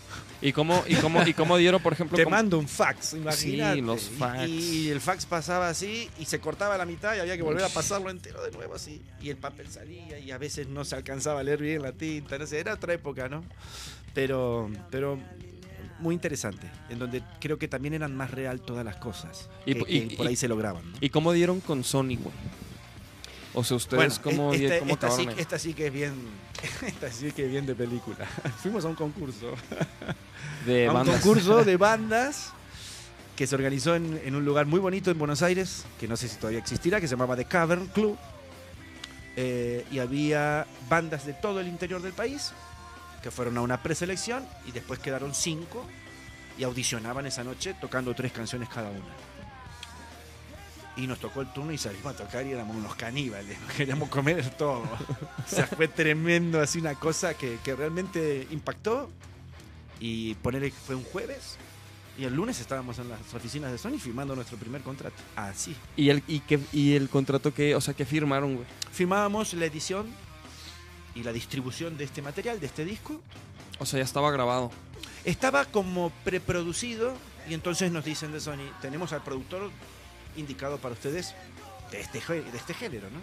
¿Y cómo, y cómo, y cómo dieron, por ejemplo... Te cómo- mando un fax, imagínate. los Y- fax. Y, el fax pasaba así y se cortaba a la mitad y había que volver a pasarlo entero de nuevo así. Y el papel salía y a veces no se alcanzaba a leer bien la tinta. No sé, era otra época, ¿no? Pero, pero muy interesante, en donde creo que también eran más real todas las cosas. Y- que- y- que por ahí se lograban. ¿no? ¿Y cómo dieron con Sony, güey? O sea, ustedes, Bueno, ¿cómo, di- este- cómo esta, sí, esta sí que es bien, [laughs] esta sí que es bien de película. [laughs] Fuimos a un concurso. [laughs] De a un bandas. concurso de bandas que se organizó en, en un lugar muy bonito en Buenos Aires, que no sé si todavía existirá, que se llamaba The Cavern Club. Eh, y había bandas de todo el interior del país que fueron a una preselección y después quedaron cinco y audicionaban esa noche tocando tres canciones cada una. Y nos tocó el turno y salimos a tocar y éramos unos caníbales, [laughs] queríamos comer todo. O sea, fue tremendo, así una cosa que, que realmente impactó. Y ponerle que fue un jueves y el lunes estábamos en las oficinas de Sony firmando nuestro primer contrato. Así. ¿Y el, y, qué- y el contrato que, o sea, que firmaron, güey? Firmábamos la edición y la distribución de este material, de este disco. O sea, ya estaba grabado. Estaba como preproducido y entonces nos dicen de Sony, tenemos al productor indicado para ustedes de este, de este género, ¿no?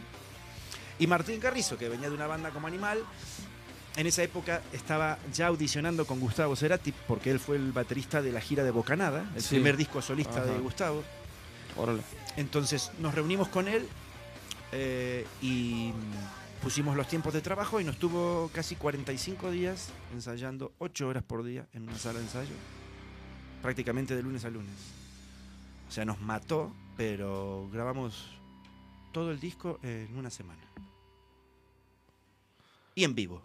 Y Martín Carrizo, que venía de una banda como Animal, en esa época estaba ya audicionando con Gustavo Cerati, porque él fue el baterista de la gira de Bocanada, el Sí. primer disco solista Ajá. de Gustavo. Órale. Entonces nos reunimos con él eh, y pusimos los tiempos de trabajo y nos tuvo casi 45 días ensayando 8 horas por día en una sala de ensayo, prácticamente de lunes a lunes. O sea, nos mató, pero grabamos todo el disco en una semana. Y en vivo.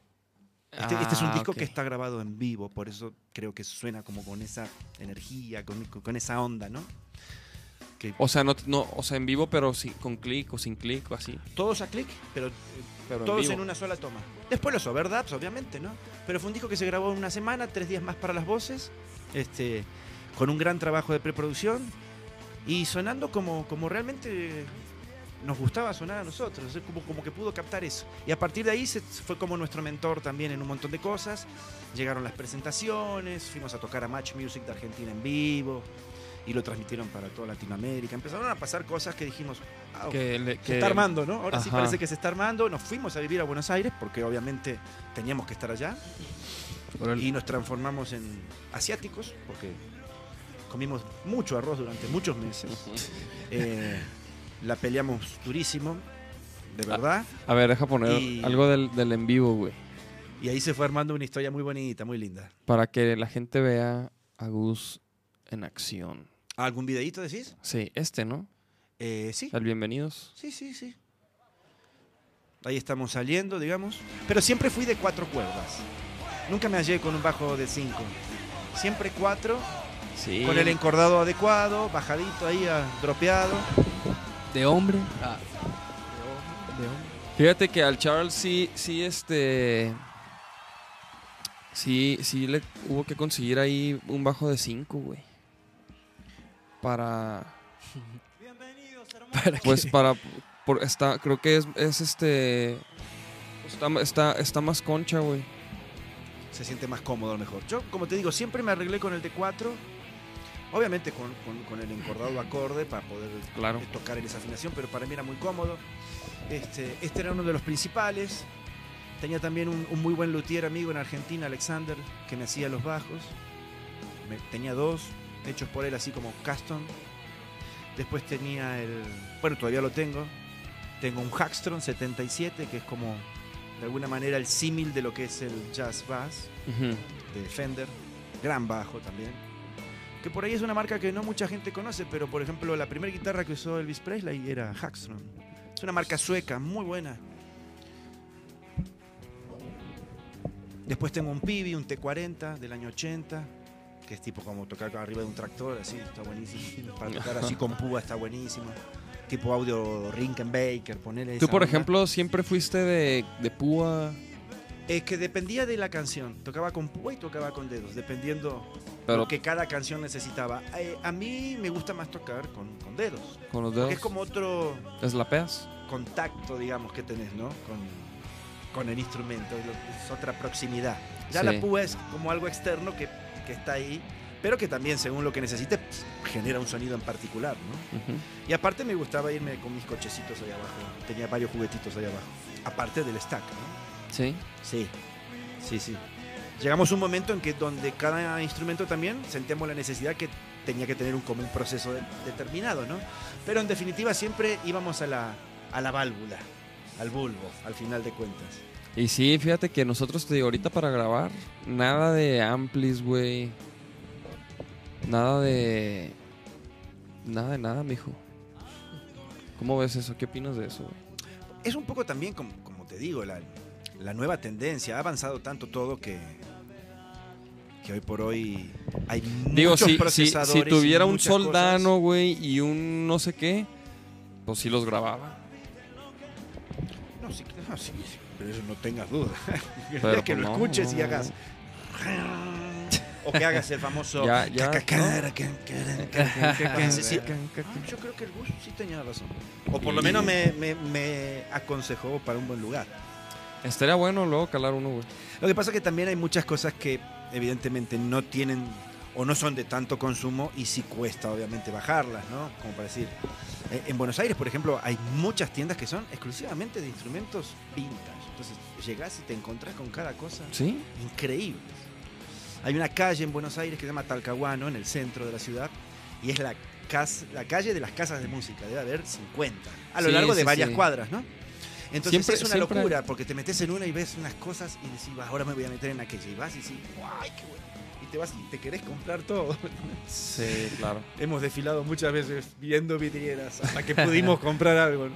Este, este es un Ah, disco que está grabado en vivo, por eso creo que suena como con esa energía, con, con esa onda, ¿no? Que O sea, no, no, o sea, en vivo, pero sin, con clic o sin clic o así. todos a clic, pero eh, Pero todos vivo. en una sola toma. Después los overdubs, obviamente, ¿no? Pero fue un disco que se grabó en una semana, tres días más para las voces, este, con un gran trabajo de preproducción y sonando como, como realmente nos gustaba sonar a nosotros, como, como que pudo captar eso. Y a partir de ahí se, fue como nuestro mentor también en un montón de cosas. Llegaron las presentaciones, fuimos a tocar a Match Music de Argentina en vivo y lo transmitieron para toda Latinoamérica. Empezaron a pasar cosas que dijimos, "Wow, Que, le- se está armando, ¿no? Ahora sí parece que se está armando. Nos fuimos a vivir a Buenos Aires porque obviamente teníamos que estar allá y nos transformamos en asiáticos porque comimos mucho arroz durante muchos meses. [laughs] Eh, la peleamos durísimo, de verdad. A ver, deja poner Y- algo del, del en vivo, güey. Y ahí se fue armando una historia muy bonita, muy linda. Para que la gente vea a Gus en acción. ¿Algún videíto decís? Sí, este, ¿no? Eh, sí. El bienvenidos. Sí, sí, sí. Ahí estamos saliendo, digamos. Pero siempre fui de cuatro cuerdas. Nunca me hallé con un bajo de cinco. Siempre cuatro, Sí. con el encordado adecuado, bajadito ahí, ah, dropeado. De hombre. Ah, de hombre. De hombre. Fíjate que al Charles sí, sí, este. Sí, sí le hubo que conseguir ahí un bajo de 5, güey. Para. ¿Para [laughs] Pues qué? para. Por, está, creo que es, es este. Está, está, está más concha, güey. Se siente más cómodo a lo mejor. Yo, como te digo, siempre me arreglé con el de cuatro. Obviamente con, con- con el encordado acorde para poder Claro. tocar en esa afinación, pero para mí era muy cómodo. Este, este era uno de los principales. Tenía también un, un muy buen luthier amigo en Argentina, Alexander, que me hacía los bajos. Me- tenía dos, hechos por él así como custom. Después tenía el... Bueno, todavía lo tengo. Tengo un Hackstron 77, que es como de alguna manera el símil de lo que es el Jazz Bass Ujú. de Fender. Gran bajo también. Que por ahí es una marca que no mucha gente conoce, pero por ejemplo la primera guitarra que usó Elvis Presley era Hackstron. Es una marca sueca, muy buena. Después tengo un Pibi, un T40 del año 80, que es tipo como tocar arriba de un tractor, así, está buenísimo. [laughs] Para tocar así con púa está buenísimo. Tipo audio Rinkenbacker, ponerle Tú, por ejemplo, siempre fuiste de, de púa, Es que dependía de la canción. Tocaba con púa y tocaba con dedos, dependiendo pero lo que cada canción necesitaba. Eh, a mí me gusta más tocar con, con dedos. con los Porque dedos. es como otro ¿Eslapeas? contacto, digamos, que tenés, ¿no? Con, con el instrumento. es Es otra proximidad. Ya Sí. la púa es como algo externo que, que está ahí, pero que también, según lo que necesite, genera un sonido en particular, ¿no? Ujú. Y aparte me gustaba irme con mis cochecitos ahí abajo. Tenía varios juguetitos ahí abajo. Aparte del stack, ¿no? Sí. Sí, sí, sí. Llegamos a un momento en que donde cada instrumento también sentíamos la necesidad que tenía que tener un, como un proceso de- determinado, ¿no? Pero en definitiva siempre íbamos a la, a la válvula, al bulbo, al final de cuentas. Y sí, fíjate que nosotros, te digo, ahorita para grabar, nada de amplis, güey. Nada de... Nada de nada, mijo. ¿Cómo ves eso? ¿Qué opinas de eso, güey? Es un poco también, como, como te digo, la, la nueva tendencia. Ha avanzado tanto todo que, que hoy por hoy hay Digo, muchos si, si, procesadores. si y tuviera un soldano, güey, y un no sé qué, pues sí los grababa. No, sí, no, sí, sí, pero eso no tengas duda. [laughs] Pero que pues lo no, escuches y no, hagas. O que hagas el famoso. Ya, ya, Yo creo que el Gus sí tenía razón. O por lo Y- menos me, me- me aconsejó para un buen lugar. Estaría bueno luego calar uno, güey. Lo que pasa es que también hay muchas cosas que evidentemente no tienen o no son de tanto consumo y sí cuesta obviamente bajarlas, ¿no? Como para decir, eh, en Buenos Aires, por ejemplo, hay muchas tiendas que son exclusivamente de instrumentos vintage. Entonces llegás y te encontrás con cada cosa ¿Sí? increíbles. Hay una calle en Buenos Aires que se llama Talcahuano, en el centro de la ciudad, y es la, cas- la calle de las casas de música. Debe haber 50, a lo Sí, largo de sí, varias sí. cuadras, ¿no? Entonces Siempre- es una siempre- locura, porque te metes en una y ves unas cosas y decís, "Va, ahora me voy a meter en aquella. Y vas y decís, ¡ay, qué bueno! Y te vas y te querés comprar todo. Sí, claro. [laughs] Hemos desfilado muchas veces viendo vidrieras hasta que pudimos [laughs] comprar algo, ¿no?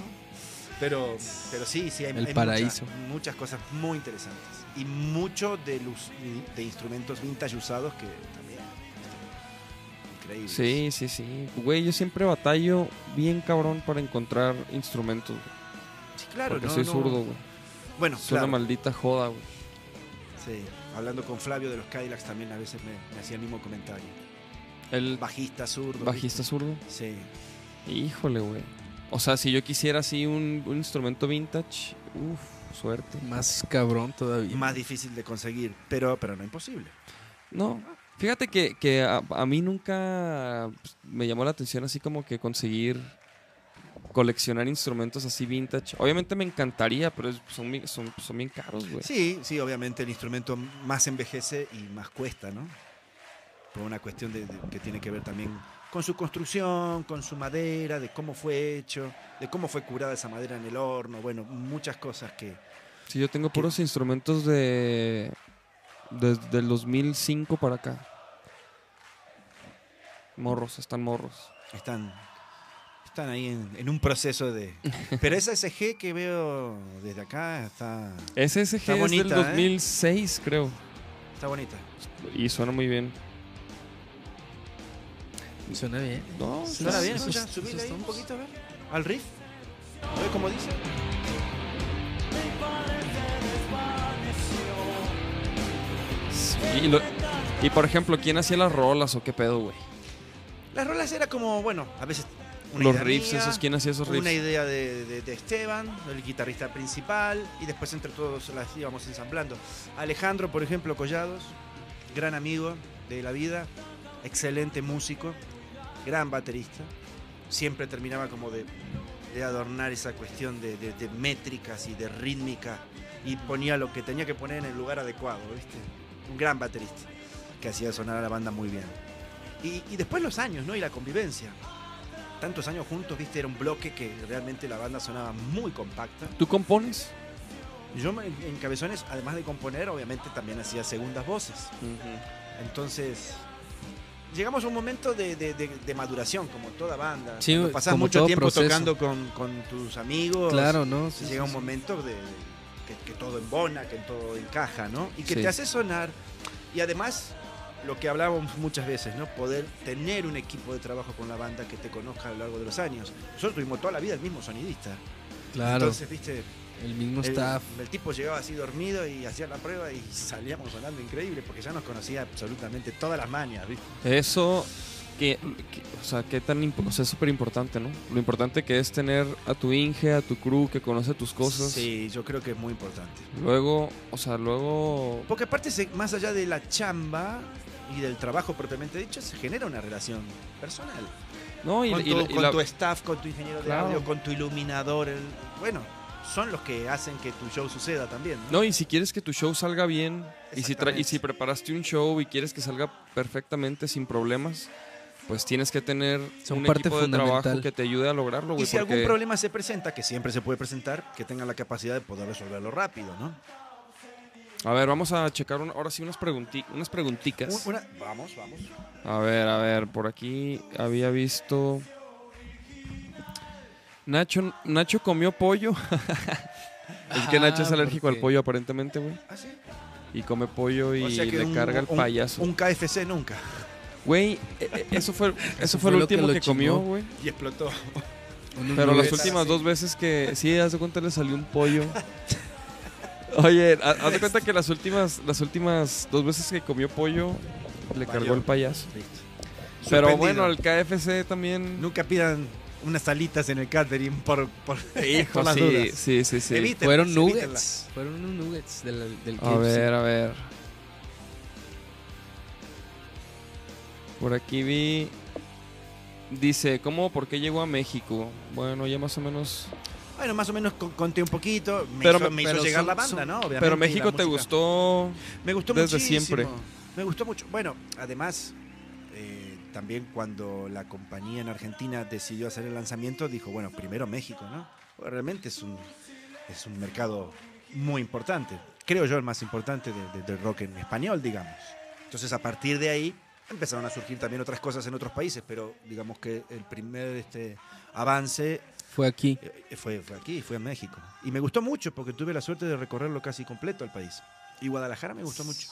Pero, pero sí, sí, hay, El hay paraíso. muchas cosas muy interesantes. Y mucho de, luz- de instrumentos vintage usados que también. Increíble. Sí, sí, sí. Güey, yo siempre batallo bien cabrón para encontrar instrumentos, güey. Sí, claro, porque no, soy no. zurdo, güey. Bueno, Es claro. una maldita joda, güey. Sí. Hablando con Flavio de los Kylax también a veces me, me hacía el mismo comentario. El Bajista zurdo. bajista zurdo. Sí. Híjole, güey. O sea, si yo quisiera así un, un instrumento vintage, uff, suerte. Más cabrón todavía. Más difícil de conseguir, pero, pero no imposible. No, fíjate que, que a, a mí nunca pues, me llamó la atención así como que conseguir coleccionar instrumentos así vintage. Obviamente me encantaría, pero son, son, son bien caros, güey. Sí, sí, obviamente el instrumento más envejece y más cuesta, ¿no? Por una cuestión de, de- que tiene que ver también con su construcción, con su madera, de cómo fue hecho, de cómo fue curada esa madera en el horno, bueno, muchas cosas que... Sí, yo tengo puros instrumentos de desde el 2005 para acá. Morros, están morros. Están, están ahí en, en un proceso de... Pero esa SG que veo desde acá está, SSG Está es bonita, del ¿eh? 2006, creo. está bonita. Y suena muy bien. Suena bien. No, ¿Suena bien? Escucha, ahí un poquito, a ver. Al riff. A ver cómo dice. Y, lo- y, por ejemplo, ¿quién hacía las rolas o qué pedo, güey? Las rolas era como, bueno, a veces... Los riffs, mía, esos, ¿quién hacía esos riffs? Una idea de, de- de Esteban, el guitarrista principal, y después entre todos las íbamos ensamblando. Alejandro, por ejemplo, Collados, gran amigo de la vida, excelente músico, gran baterista. Siempre terminaba como de, de adornar esa cuestión de, de- de métricas y de rítmica y ponía lo que tenía que poner en el lugar adecuado, ¿viste? Un gran baterista que hacía sonar a la banda muy bien. Y, y después los años, ¿no? Y la convivencia. Tantos años juntos, viste, era un bloque que realmente la banda sonaba muy compacta. ¿Tú compones? Yo en Cabezones, además de componer, obviamente también hacía segundas voces. Entonces, llegamos a un momento de, de- de- de maduración, como toda banda. Sí, como mucho tiempo proceso. tocando con, con tus amigos. Claro, ¿no? Sí, llega sí, un momento de que, que todo embona, que todo encaja, ¿no? Y que te hace sonar. Y además, lo que hablábamos muchas veces, ¿no? Poder tener un equipo de trabajo con la banda que te conozca a lo largo de los años. Nosotros tuvimos toda la vida el mismo sonidista. Claro, Entonces, viste, el mismo el, staff. el tipo llegaba así dormido y hacía la prueba y salíamos sonando increíble porque ya nos conocía absolutamente todas las mañas, ¿viste? Eso, que, que- o sea, qué tan o sea, es súper importante, ¿no? Lo importante que es tener a tu Inge, a tu crew, que conoce tus cosas. Sí, yo creo que es muy importante. Luego, o sea, luego... Porque aparte, más allá de la chamba y del trabajo propiamente dicho, se genera una relación personal. No, y, con y- tu, y con la- tu staff, con tu ingeniero de Claro. audio, con tu iluminador. el- bueno, son los que hacen que tu show suceda también. ¿no? No, y si quieres que tu show salga bien, y si, y si preparaste un show y quieres que salga perfectamente sin problemas, pues tienes que tener Son un parte equipo de trabajo que te ayude a lograrlo, Y güey. si algún porque- problema se presenta, que siempre se puede presentar, que tengan la capacidad de poder resolverlo rápido, ¿no? A ver, vamos a checar una- ahora sí unas, pregunti- unas preguntitas. Una- vamos, vamos. A ver, a ver, por aquí había visto. Nacho, Nacho comió pollo. [laughs] es que Nacho es Ah, alérgico al pollo, aparentemente, güey. ¿Ah, sí? Y come pollo y O sea que le un- carga el payaso. Un KFC nunca. Güey, eh, eh, eso fue, [laughs] eso Eso fue fue que último que, comió, güey. Y explotó. Pero las últimas dos veces que. Sí, haz de cuenta le salió un pollo. [laughs] Oye, ha- haz de cuenta que las últimas, las últimas dos veces que comió pollo le cargó el payaso. Listo. Pero Suspendido. bueno, el KFC también. Nunca pidan unas salitas en el catering por, por, [laughs] Hijo, por las sí, dudas. sí, sí, sí. Evítenlas, Fueron evítenlas. nuggets. Fueron unos nuggets del, del A KFC. ver, a ver. Por aquí vi. Dice, ¿cómo? ¿Por qué llegó a México? Bueno, ya más o menos. Bueno, más o menos con- conté un poquito. Me Pero hizo, me- hizo llegar son- la banda, ¿no? Obviamente, Pero México te gustó. Me gustó desde muchísimo. siempre. Me gustó mucho. Bueno, además, eh, también cuando la compañía en Argentina decidió hacer el lanzamiento, dijo, bueno, primero México, ¿no? Realmente es un, es un mercado muy importante. Creo yo el más importante de- de- del rock en español, digamos. Entonces, a partir de ahí, empezaron a surgir también otras cosas en otros países, pero digamos que el primer este, avance Fue aquí. eh, Fue, fue aquí, fue en México. Y me gustó mucho porque tuve la suerte de recorrerlo casi completo el país. Y Guadalajara me gustó mucho.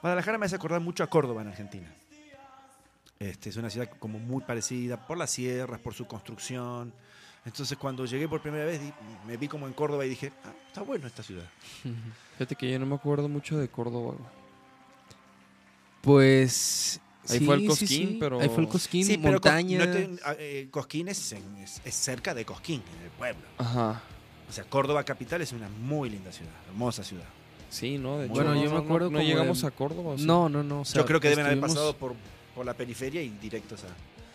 Guadalajara me hace acordar mucho a Córdoba en Argentina. Este, es una ciudad como muy parecida por las sierras, por su construcción. Entonces cuando llegué por primera vez me vi como en Córdoba y dije, ah, está bueno esta ciudad. [laughs] Fíjate que yo no me acuerdo mucho de Córdoba. Pues. Ahí sí, fue el Cosquín, sí. pero- Ahí fue el Cosquín, Sí, pero Co- montaña. no te- ah, eh, Cosquín es, en- es- es cerca de Cosquín, en el pueblo. Ajá. O sea, Córdoba capital es una muy linda ciudad, hermosa ciudad. Sí, ¿no? De hecho, Bueno, no, yo me no- acuerdo no, como llegamos de- a Córdoba. ¿o sí? No, no, no. o sea, Yo creo que deben haber pasado por, por la periferia y directos a,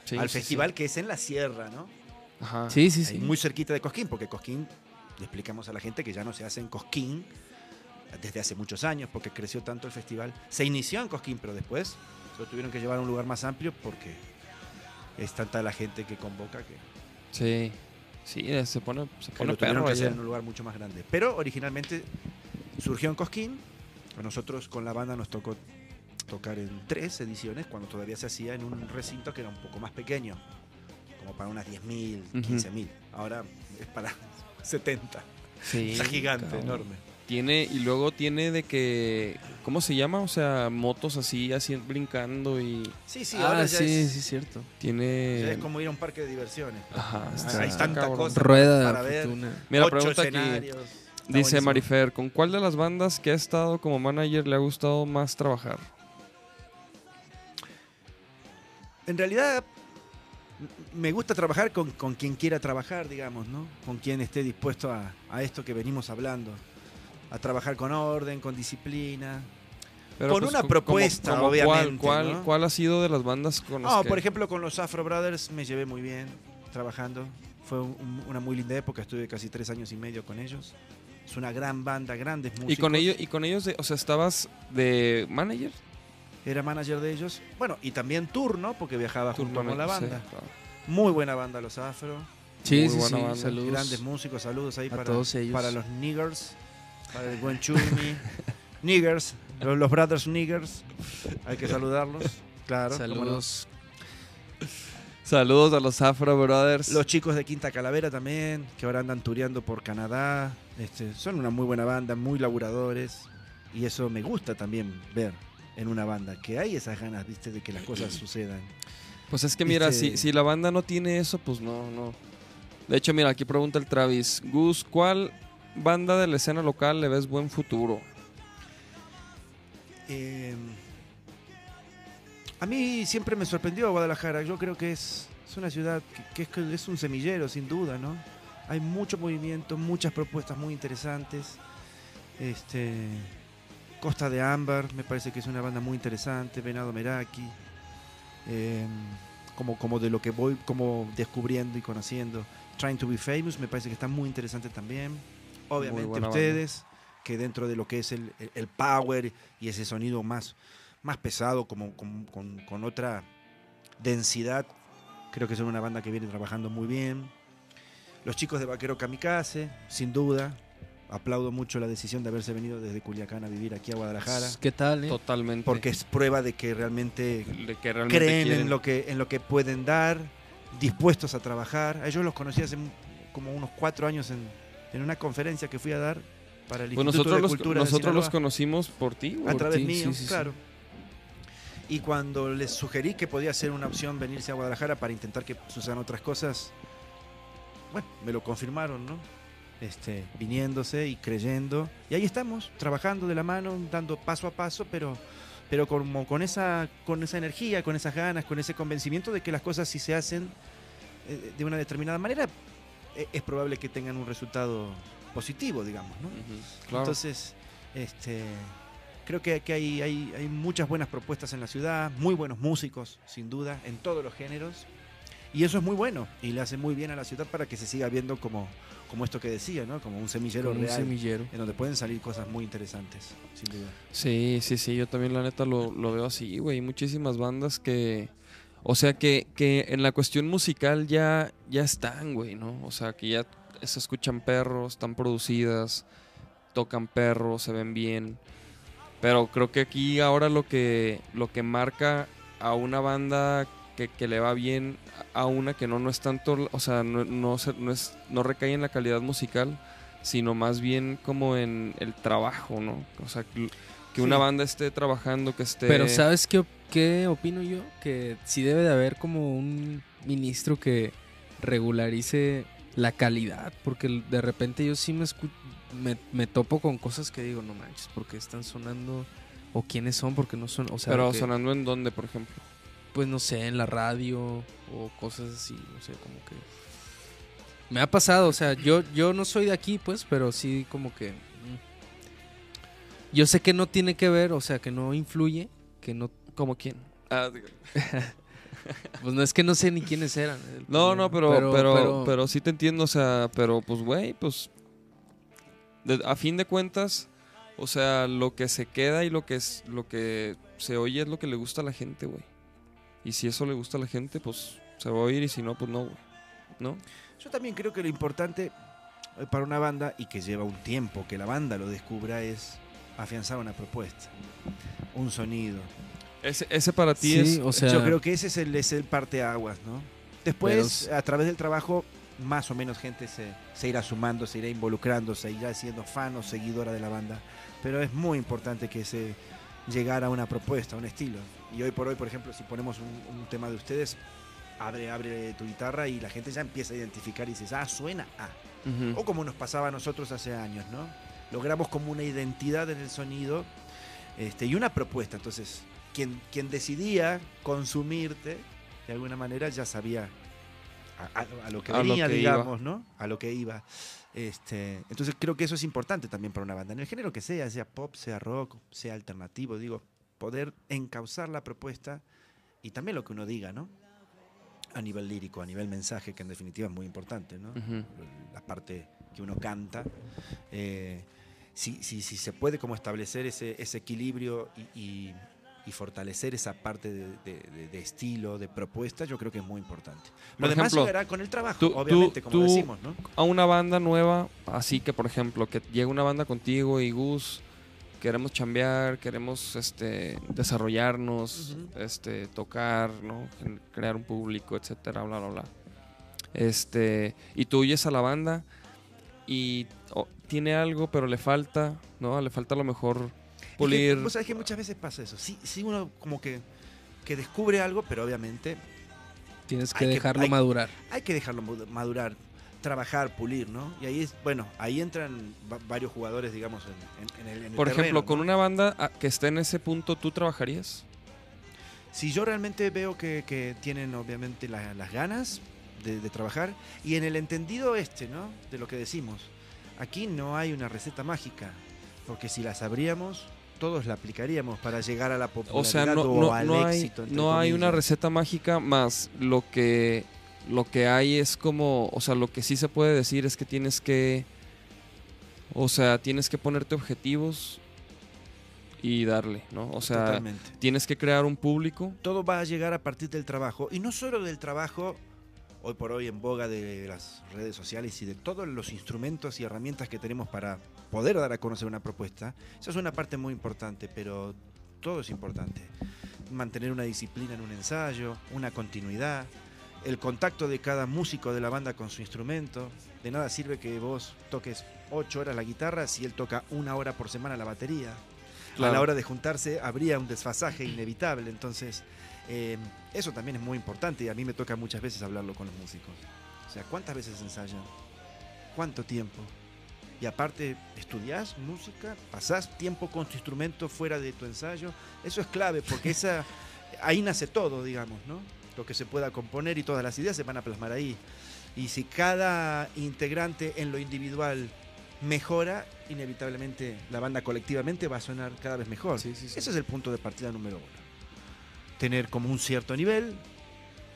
Sí, al sí, sí. festival que es en la sierra, ¿no? Ajá. Sí, sí, Ahí sí. Muy cerquita de Cosquín, porque Cosquín, le explicamos a la gente que ya no se hace en Cosquín desde hace muchos años, porque creció tanto el festival. Se inició en Cosquín, pero después lo tuvieron que llevar a un lugar más amplio porque es tanta la gente que convoca que, Sí. Sí, eh, se pone, se pone lo tuvieron perro que hacer en un lugar mucho más grande. Pero originalmente surgió en Cosquín. A nosotros con la banda nos tocó tocar en tres ediciones, cuando todavía se hacía en un recinto que era un poco más pequeño, como para unas 10.000, Ujú. 15.000. Ahora es para 70. Sí, Está gigante, cabrón. enorme. Tiene, y luego tiene de que, ¿cómo se llama? O sea, motos así, así brincando y Sí, sí, ah, ahora ya, sí, es, sí, cierto. tiene... ya es como ir a un parque de diversiones. Ajá, Hay- está- Hay tanta cabrón. cosa Rueda para ver. fortuna. Mira, Ocho pregunta aquí. escenarios. Está Dice buenísimo. Marifer, ¿con cuál de las bandas que ha estado como manager le ha gustado más trabajar? En realidad, me gusta trabajar con, con quien quiera trabajar, digamos, ¿no? Con quien esté dispuesto a, a esto que venimos hablando. A trabajar con orden, con disciplina. Con una co- propuesta, como- como obviamente, ¿cuál, cuál, ¿no? cuál ha sido de las bandas con las No, que- por ejemplo, con los Afro Brothers me llevé muy bien trabajando. Fue un- una muy linda época, estuve casi tres años y medio con ellos. Es una gran banda, grandes músicos. Y con ellos, y con ellos, de- o sea, estabas de manager. Era manager de ellos. Bueno, y también tour, ¿no? Porque viajaba Tour junto con la banda. sí, claro. Muy buena banda Los Afro. Sí, Muy sí, buena sí. banda. Saludos. Grandes músicos, saludos ahí a para, todos ellos. para los niggers, para el buen Chumi. niggers, los, los brothers niggers. Hay que saludarlos. Claro. Saludos. Saludos a los Afro Brothers. Los chicos de Quinta Calavera también, que ahora andan tureando por Canadá. Este, son una muy buena banda, muy laburadores. Y eso me gusta también ver en una banda, que hay esas ganas, viste, de que las cosas [clears throat] sucedan. Pues es que mira, Este- si, si la banda no tiene eso, pues no, no. De hecho, mira, aquí pregunta el Travis. Gus, ¿cuál banda de la escena local le ves buen futuro? Eh, a mí siempre me sorprendió Guadalajara. Yo creo que es, es una ciudad que, es, es un semillero, sin duda, ¿no? Hay mucho movimiento, muchas propuestas muy interesantes. Este, Costa de Ámbar, me parece que es una banda muy interesante. Venado Meraki. eh, como, como de lo que voy como descubriendo y conociendo. Trying to be Famous, me parece que está muy interesante también. Obviamente ustedes, que dentro de lo que es el, el- el power y ese sonido más, más pesado, como, como- con, con otra densidad, creo que son una banda que viene trabajando muy bien. Los chicos de Vaquero Kamikaze, sin duda. Aplaudo mucho la decisión de haberse venido desde Culiacán a vivir aquí a Guadalajara. ¿Qué tal, eh? Totalmente. Porque es prueba de que realmente De que realmente creen quieren. en lo, que, en lo que pueden dar, dispuestos a trabajar. A ellos los conocí hace como unos cuatro años en, en una conferencia que fui a dar para el Pues Instituto nosotros, de los, Cultura de nosotros los conocimos por ti, güey. a través ti, mío, sí, sí, sí. claro. Y cuando les sugerí que podía ser una opción venirse a Guadalajara para intentar que sucedan otras cosas, bueno, me lo confirmaron, ¿no? Este, viniéndose y creyendo. Y ahí estamos, trabajando de la mano, dando paso a paso, pero, pero como con esa, con esa energía, con esas ganas, con ese convencimiento de que las cosas si se hacen eh, de una determinada manera, es probable que tengan un resultado positivo, digamos, ¿no? Claro. Entonces, este, creo que, que hay, hay, hay muchas buenas propuestas en la ciudad, muy buenos músicos, sin duda, en todos los géneros. Y eso es muy bueno y le hace muy bien a la ciudad para que se siga viendo como, como esto que decía, ¿no? Como un semillero un real, semillero. en donde pueden salir cosas muy interesantes, sin duda. Sí, sí, sí, yo también la neta lo, lo veo así, güey. Muchísimas bandas que... O sea, que, que en la cuestión musical ya, ya están, güey, ¿no? O sea, que ya se escuchan perros, están producidas, tocan perros, se ven bien. Pero creo que aquí ahora lo que, lo que marca a una banda que, que le va bien a una que no, no es tanto, o sea, no, no, se- no, es, no recae en la calidad musical, sino más bien como en el trabajo, ¿no? O sea, que, que una banda esté trabajando, que esté... Pero ¿sabes qué, qué opino yo? Que sí debe de haber como un ministro que regularice la calidad, porque de repente yo sí me, me, me topo con cosas que digo, no manches, porque están sonando, o quiénes son, porque no son, o sea, Pero que, sonando en dónde, por ejemplo. pues no sé, en la radio, o cosas así, no sé, como que... Me ha pasado, o sea, yo, yo no soy de aquí, pues, pero sí como que... mm. Yo sé que no tiene que ver, o sea, que no influye, que no ¿Como quién? Ah, [laughs] digo- Pues no es que no sé ni quiénes eran. el no, no, pero pero, pero, sí te entiendo, o sea, pero pues, güey, pues... de- a fin de cuentas, o sea, lo que se queda y lo que, es, lo que se oye es lo que le gusta a la gente, güey. Y si eso le gusta a la gente, pues se va a oír y si no, pues no, güey. ¿No? Yo también creo que lo importante eh, para una banda, y que lleva un tiempo que la banda lo descubra, es afianzar una propuesta, un sonido. Ese, ese para ti Sí, es... o sea, Yo creo que ese es el, es el parteaguas, ¿no? Después, Pero- a través del trabajo, más o menos gente se, se irá sumando, se irá involucrando, se irá siendo fan o seguidora de la banda. Pero es muy importante que se llegara a una propuesta, a un estilo. Y hoy por hoy, por ejemplo, si ponemos un, un tema de ustedes, abre, abre tu guitarra y la gente ya empieza a identificar y dices, ah, suena a. O como nos pasaba a nosotros hace años, ¿no? Logramos como una identidad en el sonido este, y una propuesta. Entonces, quien, quien decidía consumirte, de alguna manera ya sabía a, a- a lo que A lo venía, que iba. digamos, ¿no? A lo que iba. Este, entonces creo que eso es importante también para una banda, en el género que sea, sea pop, sea rock, sea alternativo, digo, poder encauzar la propuesta y también lo que uno diga, ¿no? A nivel lírico, a nivel mensaje, que en definitiva es muy importante, ¿no? Ujú. la parte que uno canta. eh, si, si, si se puede como establecer ese, ese equilibrio y, y- y fortalecer esa parte de, de- de- estilo, de propuesta, yo creo que es muy importante. Lo Por demás ejemplo, llegará con el trabajo, tú- tú- obviamente, como tú- decimos, ¿no? a una banda nueva, así que por ejemplo, que llega una banda contigo y Gus, queremos chambear, queremos este desarrollarnos, este tocar, ¿no? Crear un público, etcétera, bla bla bla. Este, y tú oyes a la banda y oh, tiene algo, pero le falta, ¿no? Le falta a lo mejor Es que, pulir. Vos sabés que muchas veces pasa eso. Sí, sí uno como que, que descubre algo, pero obviamente Tienes que dejarlo hay- madurar. hay que dejarlo madu- madurar, trabajar, pulir, ¿no? Y ahí es, bueno, ahí entran va- varios jugadores, digamos, en, en- en el, en el por ejemplo, con ¿no? una banda ah, que esté en ese punto, ¿tú trabajarías? Si yo realmente veo que, que tienen obviamente la- las ganas de, de trabajar y en el entendido este, ¿no? De lo que decimos. Aquí no hay una receta mágica, porque si la sabríamos, todos la aplicaríamos para llegar a la popularidad O sea, no, o no, al no hay, éxito. entre no hay una receta mágica más lo que lo que hay es como, o sea, lo que sí se puede decir es que tienes que o sea, tienes que ponerte objetivos y darle, ¿no? O sea, Totalmente. tienes que crear un público. todo va a llegar a partir del trabajo. Y no solo del trabajo, hoy por hoy en boga de las redes sociales y de todos los instrumentos y herramientas que tenemos para poder dar a conocer una propuesta. Eso es una parte muy importante, pero todo es importante. Mantener una disciplina en un ensayo, una continuidad, el contacto de cada músico de la banda con su instrumento. De nada sirve que vos toques ocho horas la guitarra si él toca una hora por semana la batería a la hora de juntarse habría un desfasaje inevitable. Entonces, eh, eso también es muy importante y a mí me toca muchas veces hablarlo con los músicos. O sea, ¿cuántas veces ensayan? ¿Cuánto tiempo? Y aparte, ¿estudiás música? ¿Pasás tiempo con tu instrumento fuera de tu ensayo? Eso es clave porque [laughs] esa, ahí nace todo, digamos, ¿no? Lo que se pueda componer y todas las ideas se van a plasmar ahí. Y si cada integrante en lo individual mejora, inevitablemente la banda colectivamente va a sonar cada vez mejor. Sí, sí, sí. Ese es el punto de partida número uno. Tener como un cierto nivel,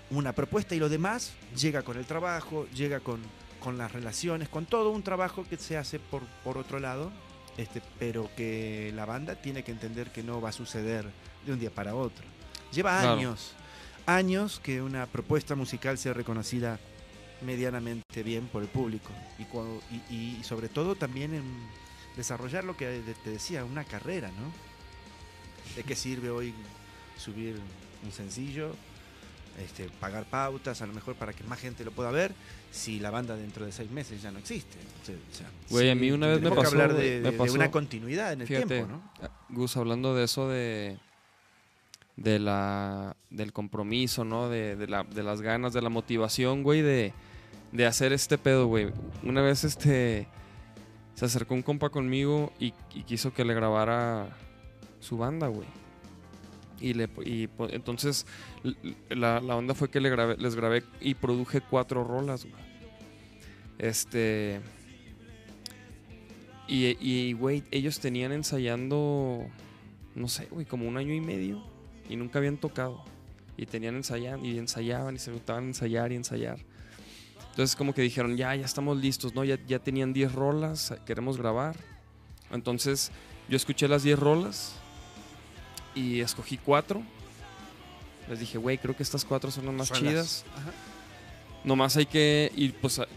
una propuesta y lo demás llega con el trabajo, llega con, con las relaciones, con todo un trabajo que se hace por, por otro lado, este, pero que la banda tiene que entender que no va a suceder de un día para otro. Lleva Claro. años, años que una propuesta musical sea reconocida medianamente bien por el público y, cuando- y- y sobre todo también en desarrollar lo que te decía, una carrera, ¿no? ¿De qué sirve hoy subir un sencillo, este, pagar pautas, a lo mejor para que más gente lo pueda ver, si la banda dentro de seis meses ya no existe? O sea, Güey, a mí una vez me pasó, que hablar de, me una continuidad en el Fíjate, tiempo, ¿no? ah, Gus, hablando de eso de de la del compromiso, ¿no? De, de la, de las ganas, de la motivación, güey, de, de hacer este pedo, güey. Una vez este se acercó un compa conmigo y, y quiso que le grabara su banda, güey. Y le y entonces la, la onda fue que le grabé, les grabé y produje cuatro rolas. Este y, y, güey, ellos tenían ensayando, no sé, güey, como un año y medio y nunca habían tocado. Y tenían ensayando y ensayaban y se gustaban ensayar y ensayar. Entonces como que dijeron, ya, ya estamos listos, ¿no? Ya, ya tenían 10 rolas, queremos grabar. Entonces yo escuché las 10 rolas y escogí cuatro. Les dije, güey, creo que estas cuatro son las más Son las- chidas. Ajá. Nomás hay que, y pues a-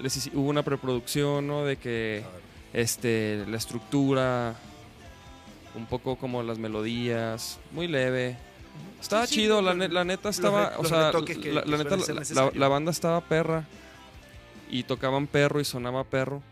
les hice- hubo una preproducción, ¿no? De que este, la estructura, un poco como las melodías, muy leve. Estaba Sí, chido, la, ne- la neta estaba, o sea, que- la, neta, la banda estaba perra y tocaban perro y sonaba perro.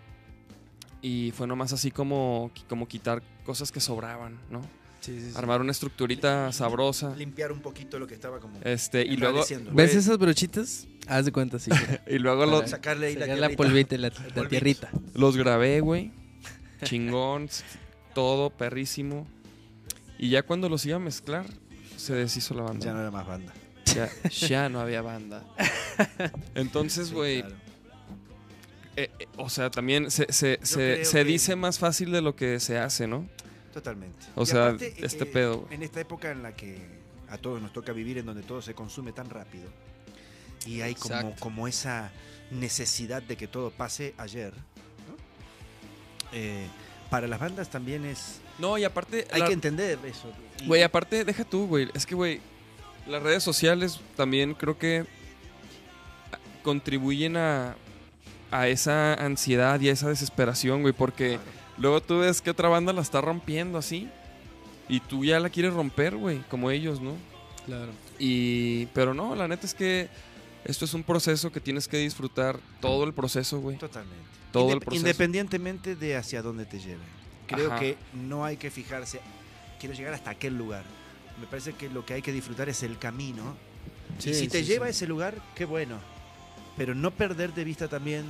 Y fue nomás así como, como quitar cosas que sobraban, ¿no? Sí, sí, sí. Armar una estructurita sabrosa. Limpiar un poquito lo que estaba como... Este, y luego. ¿Ves esas brochitas? Haz de cuenta, sí. [laughs] y luego lo- Para- Sacarle ahí la, Sacar la tierrita. polvita, la, la tierrita. Los grabé, güey. Chingón, todo perrísimo. Y ya cuando los iba a mezclar, se deshizo la banda. Ya no era más banda. Ya, ya no había banda. [laughs] Entonces, Sí, güey, claro. eh, eh, o sea, también se, se, se, se dice más fácil de lo que se hace, ¿no? Totalmente. O Y sea, aparte, este eh, pedo. En esta época en la que a todos nos toca vivir, en donde todo se consume tan rápido, y hay como, como esa necesidad de que todo pase ayer, ¿no? Eh, para las bandas también es... No, y aparte... Hay la- que entender eso. Y- Güey, aparte, deja tú, güey. Es que, güey, las redes sociales también creo que contribuyen a, a esa ansiedad y a esa desesperación, güey, porque Claro. Luego tú ves que otra banda la está rompiendo así y tú ya la quieres romper, güey, como ellos, ¿no? Claro. Y pero no, la neta es que esto es un proceso que tienes que disfrutar todo el proceso, güey. Totalmente. Todo el proceso. Independientemente de hacia dónde te lleve. Creo Ajá. que no hay que fijarse, quiero llegar hasta aquel lugar. Me parece que lo que hay que disfrutar es el camino. y Sí, si te sí, lleva sí. a ese lugar, qué bueno. Pero no perder de vista también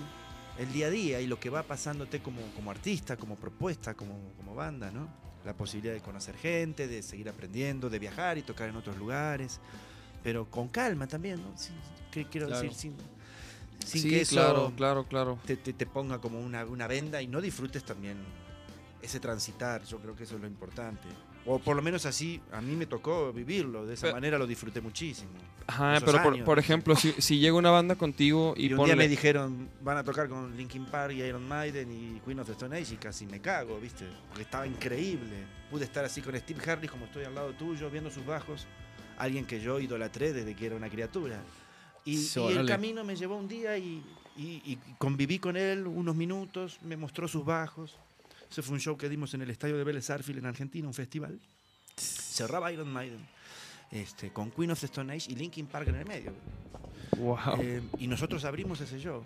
el día a día y lo que va pasándote como, como artista, como propuesta, como, como banda, ¿no? La posibilidad de conocer gente, de seguir aprendiendo, de viajar y tocar en otros lugares. Pero con calma también, ¿no? Que- quiero Claro. decir, sin, sin sí, que eso claro, claro, claro. te, te- te ponga como una, una venda y no disfrutes también ese transitar. Yo creo que eso es lo importante. O por lo menos así, a mí me tocó vivirlo. De esa Pero- manera lo disfruté muchísimo. Ajá, pero por, por ejemplo, si, si llega una banda contigo y, Y, un día ponle- me dijeron, van a tocar con Linkin Park y Iron Maiden y Queen of the Stone Age y casi me cago, ¿viste? Porque estaba increíble. Pude estar así con Steve Harris como estoy al lado tuyo, viendo sus bajos. Alguien que yo idolatré desde que era una criatura. Y, Sí, y el camino me llevó un día y- y conviví con él unos minutos, me mostró sus bajos. Ese fue un show que dimos en el estadio de Vélez Arfield en Argentina, un festival. Cerraba Iron Maiden. Este, con Queen of the Stone Age y Linkin Park en el medio. Wow. Eh, y nosotros abrimos ese show.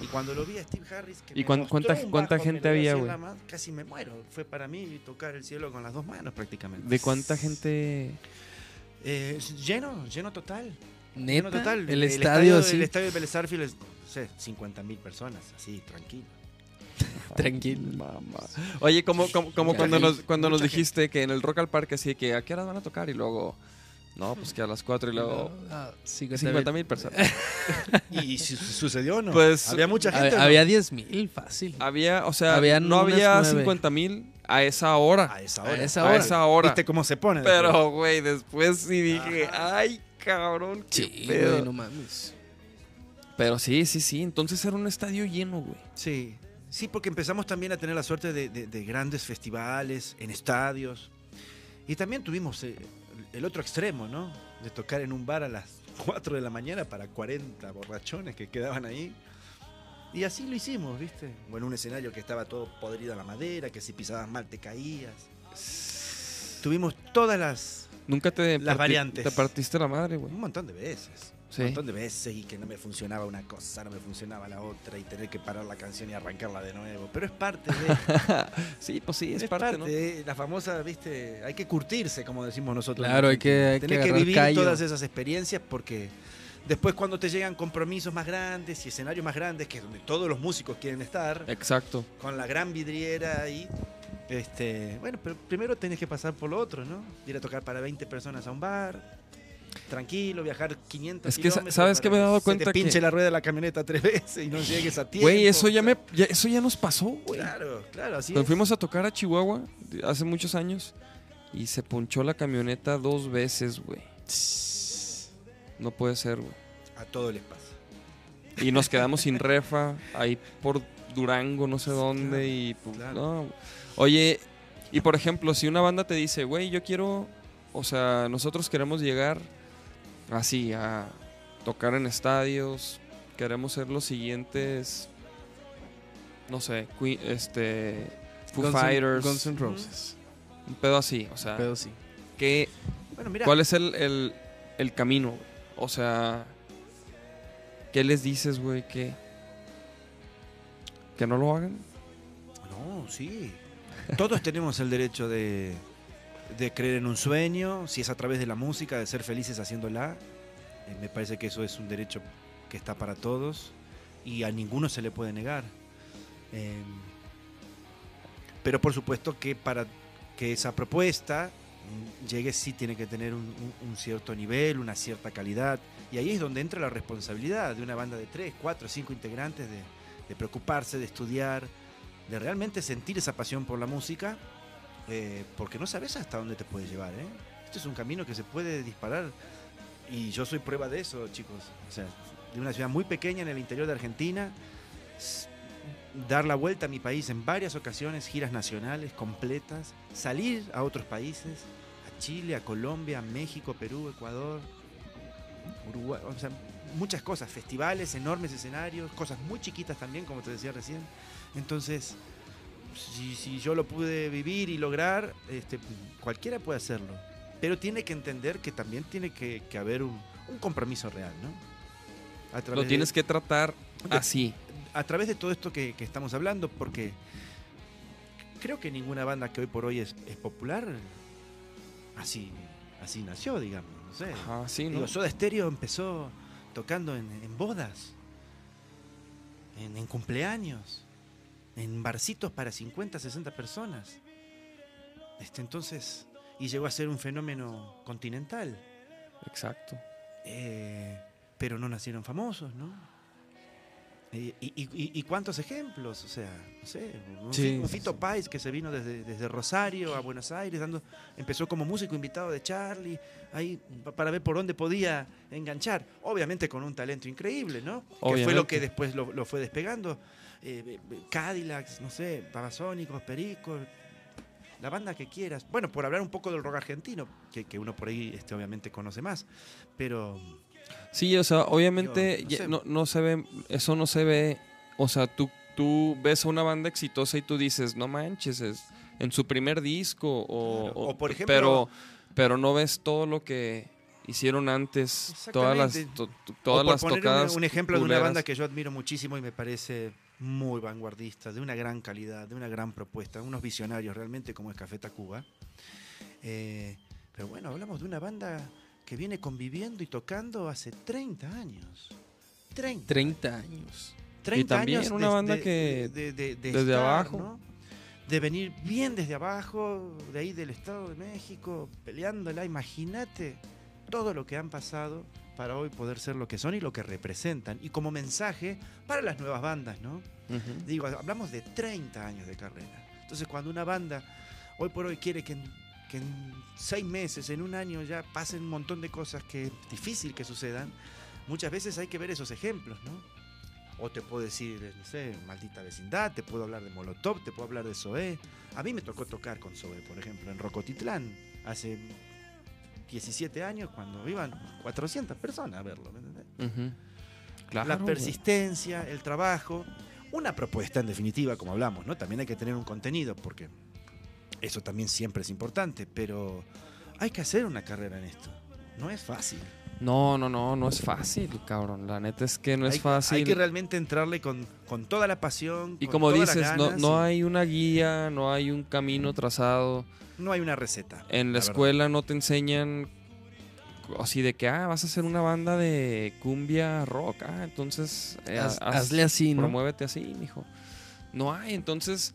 Y cuando lo vi a Steve Harris, que ¿Y me cuán- cuánta- un cuánta bajo, gente había, güey? Casi me muero. Fue para mí tocar el cielo con las dos manos prácticamente. ¿De cuánta gente? Eh, lleno, lleno total. Lleno Neta, total. el, estadio así, El estadio de Vélez Arfield es, no sé, 50 mil personas, así, tranquilo. [laughs] tranquilo. Oye, como, como, cuando, nos, cuando nos gente. dijiste que en el Rock al Parque así que a qué horas van a tocar y luego, no, pues que a las 4 y luego Ah, 50 mil personas. [laughs] ¿Y si sucedió o no? Pues, Había mucha gente. Había, no? había 10 mil, fácil. Había, o sea, Habían no había nueve. 50 mil a esa hora. A esa A hora. A esa hora. ¿Viste cómo se pone? Pero, güey, después sí dije, ay, cabrón, qué Sí, pedo". güey, no mames. Pero sí, sí, sí. Entonces era un estadio lleno, güey. Sí, sí, porque empezamos también a tener la suerte de, de- de grandes festivales, en estadios. Y también tuvimos eh, el otro extremo, ¿no? De tocar en un bar a las 4 de la mañana para 40 borrachones que quedaban ahí. Y así lo hicimos, ¿viste? O en un escenario que estaba todo podrido a la madera, que si pisabas mal te caías. Tuvimos todas las... Nunca te, Las variantes. te partiste la madre, güey. un montón de veces. Sí. Un montón de veces y que no me funcionaba una cosa, no me funcionaba la otra y tener que parar la canción y arrancarla de nuevo. Pero es parte de... [laughs] Sí, pues sí, es, Es, parte, parte, ¿no? de la famosa, viste, hay que curtirse, como decimos nosotros. Claro, hay que- hay que Tenés que, vivir callo. todas esas experiencias porque después cuando te llegan compromisos más grandes y escenarios más grandes, que es donde todos los músicos quieren estar, Exacto. con la gran vidriera ahí, este, bueno, pero primero tenés que pasar por lo otro, ¿no? Ir a tocar para 20 personas a un bar. Tranquilo, viajar 500 Es que, kilómetros ¿sabes para me he dado se cuenta te que- pinche la rueda de la camioneta tres veces y no llegues a tiempo. Güey, eso ya me ya- eso ya nos pasó, güey. Claro, claro, así Cuando es. fuimos a tocar a Chihuahua hace muchos años y se ponchó la camioneta dos veces, güey. No puede ser, güey. A todo les pasa. Y nos quedamos sin refa ahí por Durango, no sé dónde. Y pues, claro. no. Oye, y por ejemplo, si una banda te dice, güey, yo quiero, o sea, nosotros queremos llegar así a tocar en estadios, queremos ser los siguientes, no sé, este, Foo Guns Fighters, Guns N' Roses. un pedo así, o sea, Pero sí. ¿qué, Bueno, mira, ¿cuál es el, el, el camino? O sea, ¿qué les dices, güey? Que, que no lo hagan. No, sí. Todos tenemos el derecho de, de creer en un sueño, si es a través de la música, de ser felices haciéndola. Eh, me parece que eso es un derecho que está para todos y a ninguno se le puede negar. Eh, pero por supuesto que para que esa propuesta mm, llegue sí tiene que tener un, un- un cierto nivel, una cierta calidad. Y ahí es donde entra la responsabilidad de una banda de tres, cuatro, cinco integrantes de, de preocuparse, de estudiar, de realmente sentir esa pasión por la música, eh, porque no sabes hasta dónde te puede llevar. ¿eh? Este es un camino que se puede disparar y yo soy prueba de eso, chicos. O sea, de una ciudad muy pequeña en el interior de Argentina, dar la vuelta a mi país en varias ocasiones, giras nacionales completas, salir a otros países, a Chile, a Colombia, a México, Perú, Ecuador, Uruguay, o sea, muchas cosas, festivales, enormes escenarios, cosas muy chiquitas también, como te decía recién. Entonces, si, si yo lo pude vivir y lograr, este, cualquiera puede hacerlo. Pero tiene que entender que también tiene que, que haber un, un compromiso real, ¿no? Lo de- tienes que tratar de- así. a través de todo esto que, que estamos hablando, porque creo que ninguna banda que hoy por hoy es, es popular así, así nació, digamos. No sé. Ajá, sí, ¿no? Digo, Soda Stereo empezó tocando en, en bodas, en, en cumpleaños, en barcitos para 50, 60 personas. Este, entonces, y llegó a ser un fenómeno continental. Exacto. Eh, pero no nacieron famosos, ¿no? Eh, Y, y- y- y cuántos ejemplos? O sea, no sé, un, Sí, un Fito sí. Páez que se vino desde, desde Rosario a Buenos Aires, dando, empezó como músico invitado de Charlie, ahí pa- para ver por dónde podía enganchar. Obviamente con un talento increíble, ¿no? Que fue lo Obviamente. que después lo, lo fue despegando. Eh, eh, Cadillacs, no sé, Babasónicos, Pericos, la banda que quieras. Bueno, por hablar un poco del rock argentino, que, que uno por ahí este, obviamente conoce más, pero... Sí, o sea, obviamente Yo, no sé. no, no se ve, eso no se ve, o sea, tú, tú ves a una banda exitosa y tú dices, no manches, es en su primer disco o, Claro. o- O, por ejemplo- pero, pero no ves todo lo que hicieron antes, todas las, to- to- O todas por las poner un, tocadas. un ejemplo de una banda que yo admiro muchísimo y me parece muy vanguardista, de una gran calidad, de una gran propuesta, unos visionarios realmente como es Café Tacuba. Eh, pero bueno, hablamos de una banda que viene conviviendo y tocando hace 30 años. 30. 30 años. 30 también años una de- banda de- que de- de- de desde estar, abajo. ¿no? De venir bien desde abajo, de ahí del Estado de México, peleándola. Imagínate todo lo que han pasado para hoy poder ser lo que son y lo que representan. Y como mensaje para las nuevas bandas, ¿no? Digo, hablamos de 30 años de carrera. Entonces, cuando una banda hoy por hoy quiere que en, que en seis meses, en un año ya pasen un montón de cosas que es difícil que sucedan, muchas veces hay que ver esos ejemplos, ¿no? O te puedo decir, no sé, maldita vecindad, te puedo hablar de Molotov, te puedo hablar de Zoé. A mí me tocó tocar con Zoé, por ejemplo, en Rocotitlán, hace 17 años, cuando iban 400 personas a verlo. ¿me entendés? Claro, la persistencia, el trabajo, una propuesta en definitiva, como hablamos, ¿no? También hay que tener un contenido, porque eso también siempre es importante, pero hay que hacer una carrera en esto. No es fácil. No, no, no, no es fácil, cabrón. La neta es que no es hay, fácil. Hay que realmente entrarle con, con toda la pasión. y con como dices, no, ganas no y hay una guía, no hay un camino trazado. no hay una receta. En la escuela no te enseñan así de que, ah, vas a hacer una banda de cumbia rock. Ah, entonces eh, Haz- haz- hazle así, ¿no? promuévete así, mijo. No hay, entonces,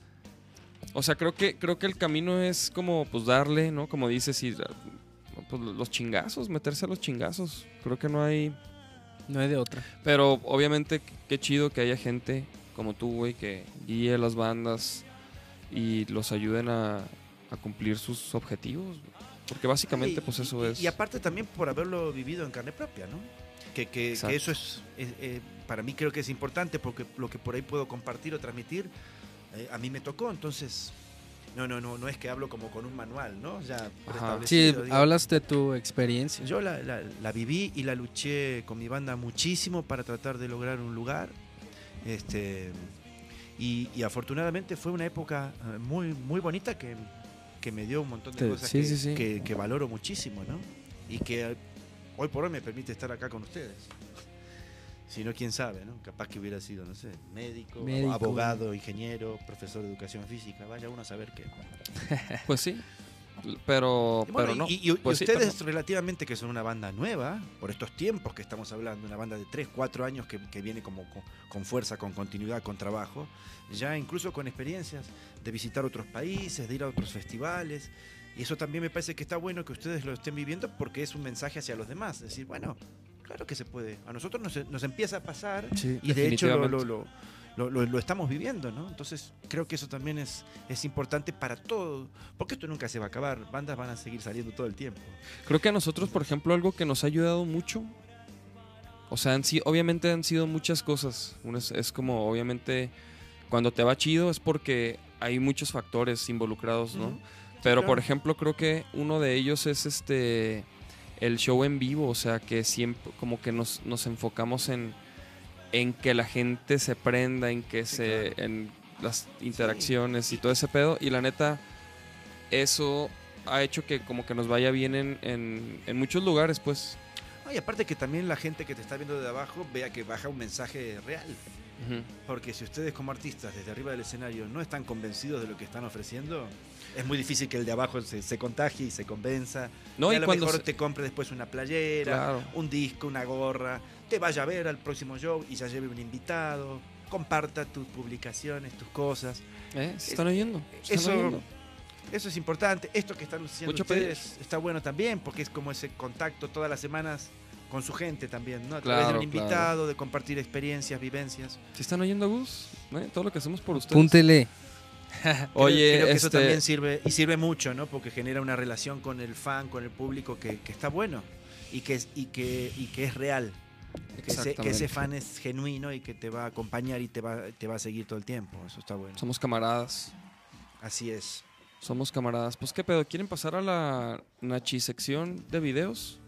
o sea, creo que creo que el camino es como pues darle, ¿no? Como dices, y, pues, los chingazos, meterse a los chingazos. Creo que no hay, No hay de otra. pero obviamente qué chido que haya gente como tú, güey, que guíe las bandas y los ayuden a, a cumplir sus objetivos. güey. Porque básicamente, Y- pues eso y, es. Y aparte también por haberlo vivido en carne propia, ¿no? Que, que- eso es, es- eh, para mí creo que es importante porque lo que por ahí puedo compartir o transmitir, eh, a mí me tocó, entonces no, no, no, no es que hablo como con un manual, ¿no? Ya Sí, digo. hablas de tu experiencia. Yo la, la- la viví y la luché con mi banda muchísimo para tratar de lograr un lugar. Este, y, y afortunadamente fue una época eh, muy, muy bonita que, que me dio un montón de cosas sí, que, sí, que- que valoro muchísimo, ¿no? Y que hoy por hoy me permite estar acá con ustedes. Si no, quién sabe, ¿no? Capaz que hubiera sido, no sé, médico, Médico. abogado, ingeniero, profesor de educación física. Vaya uno a saber qué. [laughs] Pues sí. Pero, Y bueno, pero no. y, y- y Pues sí, ustedes pero relativamente que son una banda nueva, por estos tiempos que estamos hablando, una banda de 3, 4 años que, que viene como con, con fuerza, con continuidad, con trabajo, ya incluso con experiencias de visitar otros países, de ir a otros festivales. Y eso también me parece que está bueno que ustedes lo estén viviendo porque es un mensaje hacia los demás. Es decir, bueno, claro que se puede. A nosotros nos, nos empieza a pasar Sí. y de hecho lo, lo- lo- lo- estamos viviendo, ¿no? Entonces creo que eso también es, es importante para todo, porque esto nunca se va a acabar, bandas van a seguir saliendo todo el tiempo. Creo que a nosotros, por ejemplo, algo que nos ha ayudado mucho. O sea, han obviamente han sido muchas cosas. Es, es como, obviamente, cuando te va chido es porque hay muchos factores involucrados, ¿no? Pero, claro. por ejemplo, creo que uno de ellos es este el show en vivo, o sea, que siempre como que nos, nos enfocamos en, en que la gente se prenda, en que Sí, se en las interacciones y todo ese pedo y la neta eso ha hecho que como que nos vaya bien en, en, en muchos lugares, pues. No, y aparte que también la gente que te está viendo de abajo vea que baja un mensaje real. Porque si ustedes como artistas desde arriba del escenario no están convencidos de lo que están ofreciendo, es muy difícil que el de abajo se, se contagie y se convenza. No, y y a lo cuando mejor se- te compre después una playera, Claro. un disco, una gorra, te vaya a ver al próximo show y ya lleve un invitado, comparta tus publicaciones, tus cosas. ¿Eh? ¿Se están oyendo? ¿Se están Eso, oyendo? eso es importante. Esto que están haciendo Mucho ustedes está bueno también porque es como ese contacto todas las semanas con su gente también, ¿no? A través Claro, de un claro. invitado, de compartir experiencias, vivencias. ¿Se están oyendo, Gus? ¿Eh? Todo lo que hacemos por ustedes. Púntele. [laughs] Oye, creo que eso este- también sirve y sirve mucho, ¿no? Porque genera una relación con el fan, con el público que, que está bueno y que es y que y que es real. Que ese, que ese fan es genuino y que te va a acompañar y te va, te va a seguir todo el tiempo. Eso está bueno. Somos camaradas. Así es. Somos camaradas. Pues qué pedo, ¿quieren pasar a la Nachi sección de videos?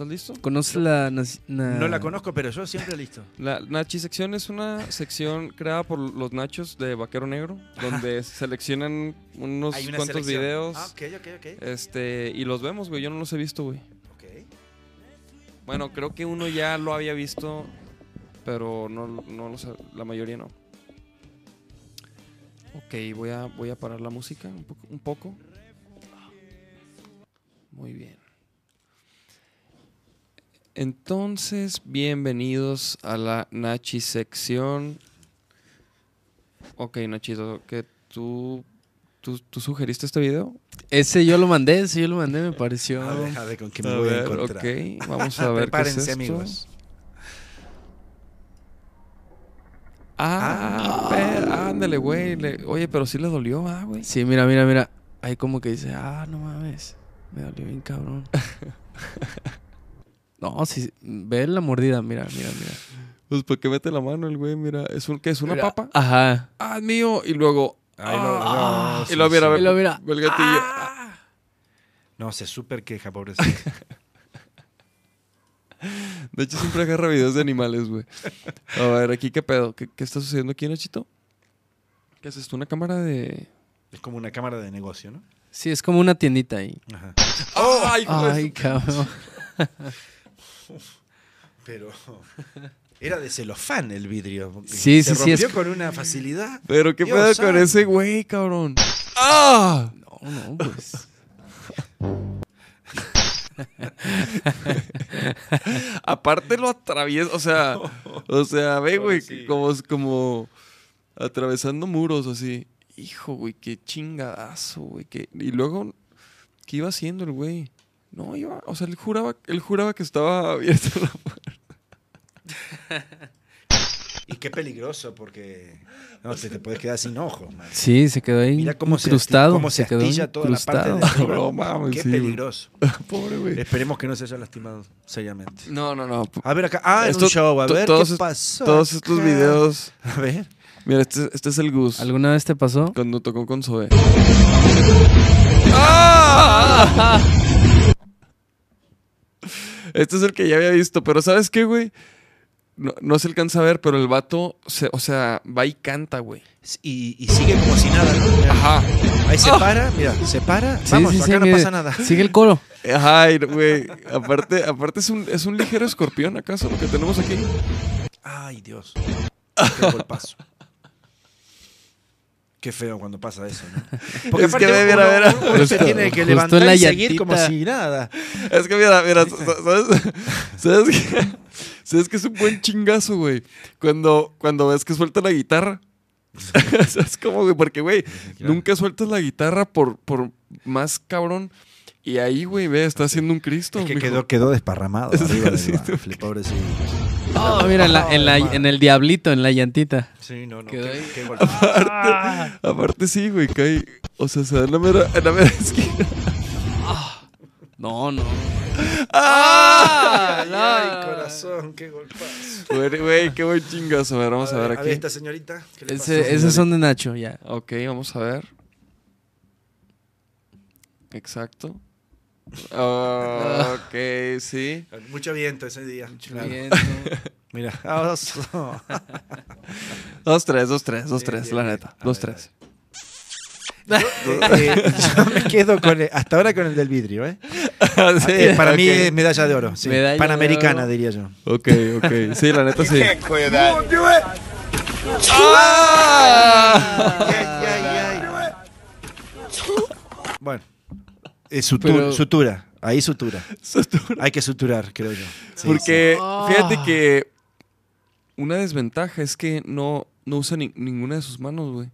¿Estás listo? ¿Conoces la, nac- na- No la conozco, pero yo siempre listo. [laughs] La Nachi sección es una sección creada por los Nachos de Vaquero Negro, donde [laughs] seleccionan unos cuantos selección. videos. Ah, ok, ok, ok. Este, y los vemos, güey. Yo no los he visto, güey. Ok. Bueno, creo que uno ya lo había visto, pero no, no lo sé, la mayoría no. Ok, voy a, voy a parar la música un poco, un poco. Muy bien. Entonces, bienvenidos a la Nachi sección. Ok, Nachito, que tú, tú, tú sugeriste este video. Ese yo lo mandé, ese yo lo mandé, me pareció. A ver, a ver con qué me voy a encontrar. ok, vamos a [laughs] ver qué es esto. amigos. Ah, per- ándale, güey. Oye, pero sí le dolió, ah, güey. Sí, mira, mira, mira. Ahí como que dice, ah, no mames. Me dolió bien cabrón. [laughs] no, sí, ve la mordida, mira, mira, mira. Pues porque mete la mano el güey, mira. ¿Es un qué? ¿Es una Mira, papa? Ajá. Ah, es mío. Y luego. Ahí lo- ah, no, y sí, luego mira, sí. ve- Y luego mira. ve el gatillo. Ah. No, se súper queja, pobrecito. [laughs] De hecho, siempre agarra videos de animales, güey. A ver, aquí qué pedo. ¿Qué, qué está sucediendo aquí, Nachito? ¿Qué haces tú? ¿Una cámara de.? es como una cámara de negocio, ¿no? Sí, es como una tiendita ahí. Ajá. ¡Ay, hijo de Ay, cabrón. [laughs] [laughs] Pero era de celofán el vidrio. Sí, Se sí, sí, es- rompió con una facilidad. Pero qué pedo con ese güey, cabrón. ¡Ah! No, no, pues. [laughs] Aparte lo atraviesa, o sea, [laughs] o sea, ve, güey, Pobrecito. como, como atravesando muros así. Hijo, güey, qué chingadazo, güey. qué- Y luego, ¿qué iba haciendo el güey? No, iba, o sea, él juraba, él juraba que estaba abierta la puerta. [laughs] Y qué peligroso, porque no, te, te puedes quedar sin ojos, man. Sí, se quedó ahí Mira cómo se, incrustado. asti- cómo se quedó astilla toda la parte de incrustado. arriba. [laughs] No mames, Qué sí, peligroso. [laughs] Pobre güey. Esperemos que no se haya lastimado seriamente. No, no, no. A ver acá. Ah, en Esto- un show. A ver todos qué pasó. Todos estos acá? videos. A ver. Mira, este, este es el Gus. ¿Alguna vez te pasó? Cuando tocó con Zoe. ¡Ah! Este es el que ya había visto, pero ¿sabes qué, güey? No, no se alcanza a ver, pero el vato, se- o sea, va y canta, güey. Y, y sigue como si nada, ¿no? Mira, Ajá. Ahí se para, mira, se para. Sí, Vamos, sí, acá sí, no mire. pasa nada. Sigue el coro. Ay, güey. Aparte, aparte es un, es un ligero escorpión, ¿acaso? Lo que tenemos aquí. Ay, Dios. [laughs] Qué golpazo. Qué feo cuando pasa eso, ¿no? [laughs] Es que mira, mira. uno- uno se tiene que levantar la y seguir como si nada. Es que mira, mira, ¿sabes? [laughs] ¿Sabes qué? ¿Sabes que es un buen chingazo, güey? Cuando, cuando ves que suelta la guitarra. [laughs] ¿Sabes cómo, güey? Porque, güey, nunca sueltas la guitarra por, por más cabrón. Y ahí, güey, ve, está haciendo un Cristo. Es que mijo. quedó, quedó desparramado [laughs] Sí, arriba del sí, bafle, pobrecito. Oh, mira, en, la- en, la- en el diablito, en la llantita. Sí, no, no. Quedó Qué, ahí. qué. Aparte, aparte sí, güey, cae. O sea, se da en la mera, en la mera [laughs] esquina. No, no. ¡Ah! Ay, ay, corazón, qué golpazo. Güey, güey, qué buen chingazo. A ver, vamos a ver A aquí. esta señorita. ¿qué le Ese- pasó? esos son de Nacho, ya. Ok, vamos a ver. Exacto. Ah, ok, sí. Mucho viento ese día. Bien, [laughs] Mira. Ah. Dos, tres, dos, tres, dos, tres, bien, la bien. neta. A Dos, ver, tres. [laughs] Eh, yo me quedo con el- hasta ahora con el del vidrio, ¿eh? [laughs] Sí, Eh, para mí es medalla de oro. sí. Medalla de Panamericana, oro. diría yo. Ok, ok. Sí, la neta sí. Bueno. Eh, sutu- Pero- Sutura. Ahí sutura. Hay que suturar, creo yo. Sí, Porque sí. fíjate Ah. que una desventaja es que no, no usa ni- ninguna de sus manos, güey.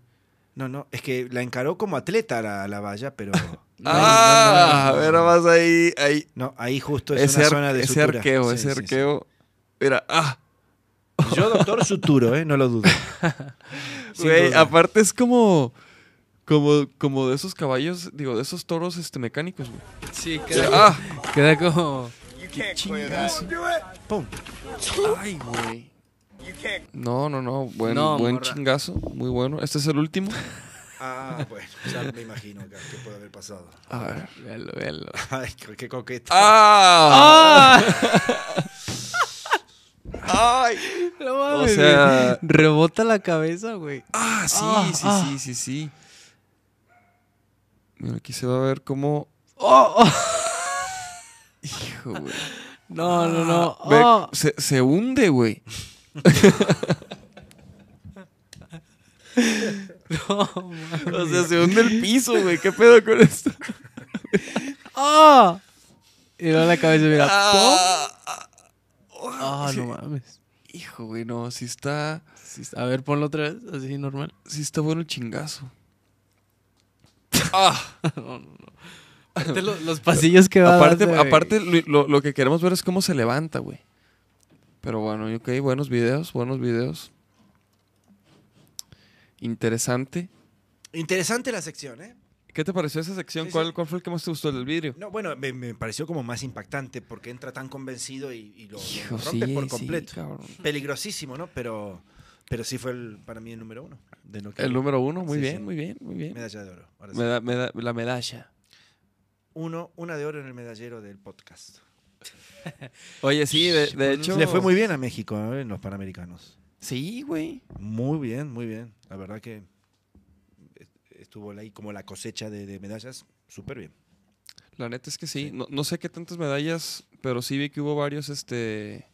No, no. Es que la encaró como atleta la, la valla, pero. [laughs] No, ah, no, no, no. mira más ahí, ahí. No, ahí justo es Ese, una ar- zona de ese sutura. arqueo, Sí, ese sí, sí. arqueo. Mira, ah, Yo, doctor, suturo, ¿eh? No lo dudo. [laughs] Güey, aparte es como, como, como de esos caballos, digo, de esos toros este, mecánicos, güey. Sí, queda, ah, queda como... chingazo. Pum. Ay, güey. No, no, no, buen, No, buen morra. chingazo, muy bueno. Este es el último. Ah, bueno, ya me imagino que, que puede haber pasado. A ver. Véalo, véalo. Ay, qué- coqueta. ¡Ah! ¡Ay! No O mames, sea- güey. Rebota la cabeza, güey. Ah, sí, Ah, sí, ah. sí, sí, sí. Mira, aquí se va a ver cómo. Oh, oh. Hijo, güey. No, no, no. Ve, Oh. se, se hunde, güey. [laughs] No, mames. O sea, se hunde el piso, güey. ¿Qué pedo con esto? ¡Oh! Y luego la cabeza, mira. ¡pum! Ah, ah, Ah, sí. no mames. Hijo, güey, no. Sí está. Sí, A ver, ponlo otra vez, así normal. Sí está bueno el chingazo. Ah, [laughs] No, no, no. Aparte lo- los pasillos que va aparte, lo, que queremos ver es cómo se levanta, güey. Pero bueno, ok, buenos videos, buenos videos. Interesante. Interesante la sección, ¿eh? ¿Qué te pareció esa sección? Sí, sí. ¿Cuál, ¿Cuál fue el que más te gustó el del vidrio? No, bueno, me, me pareció como más impactante porque entra tan convencido y, y lo, Hijo, rompe sí, por completo. Peligrosísimo, ¿no? Pero, pero sí fue el, para mí el número uno. De que El número uno, muy Sí, bien, sí. muy bien, muy bien. Medalla de oro. Ahora sí. La medalla. Uno, una de oro en el medallero del podcast. [laughs] Oye, sí, de, de hecho. Le fue muy bien a México ¿eh? en los Panamericanos. Sí, güey. Muy bien, muy bien. La verdad que estuvo ahí como la cosecha de, de medallas súper bien. La neta es que sí. Sí. No, no sé qué tantas medallas, pero sí vi que hubo varios, este.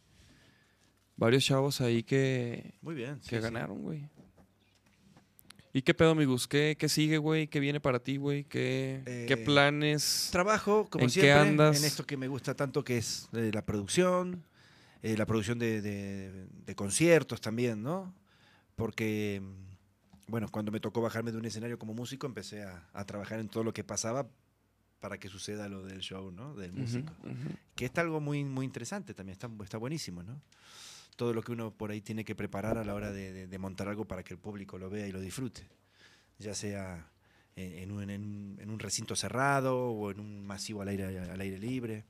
Varios chavos ahí que, Muy bien. sí, que sí. ganaron, güey. ¿Y qué pedo, amigos? ¿Qué, qué sigue, güey? ¿Qué viene para ti, güey? ¿Qué, qué Eh, planes? Trabajo, como ¿En qué andas? en esto que me gusta tanto, que es eh, la producción, eh, la producción de, de- de conciertos también, ¿no? Porque, bueno, cuando me tocó bajarme de un escenario como músico, empecé a, a trabajar en todo lo que pasaba para que suceda lo del show, ¿no? Del músico. Que está algo muy, muy interesante también, está, está buenísimo, ¿no? Todo lo que uno por ahí tiene que preparar a la hora de, de- de montar algo para que el público lo vea y lo disfrute. Ya sea en, un, en recinto cerrado o en un masivo al aire, al aire libre.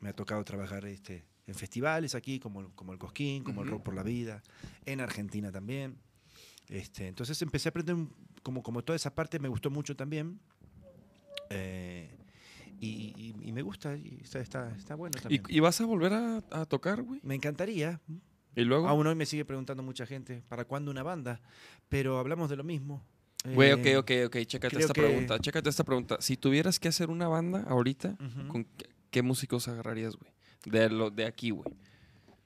Me ha tocado trabajar este, en festivales aquí, como, como el Cosquín, como el. Rock por la Vida, en Argentina también. Este, entonces empecé a aprender un- como, como toda esa parte, me gustó mucho también. Eh, y, y- y me gusta, y está, está, está bueno también. ¿Y, y vas a volver a, a tocar, güey? Me encantaría. ¿Y luego? Aún hoy me sigue preguntando mucha gente, ¿para cuándo una banda? Pero hablamos de lo mismo. Güey, Eh, ok, ok, ok. Chécate esta que- pregunta. Chécate esta pregunta. Si tuvieras que hacer una banda ahorita, ujú. ¿con qué, qué músicos agarrarías, güey? De, lo, de aquí, güey.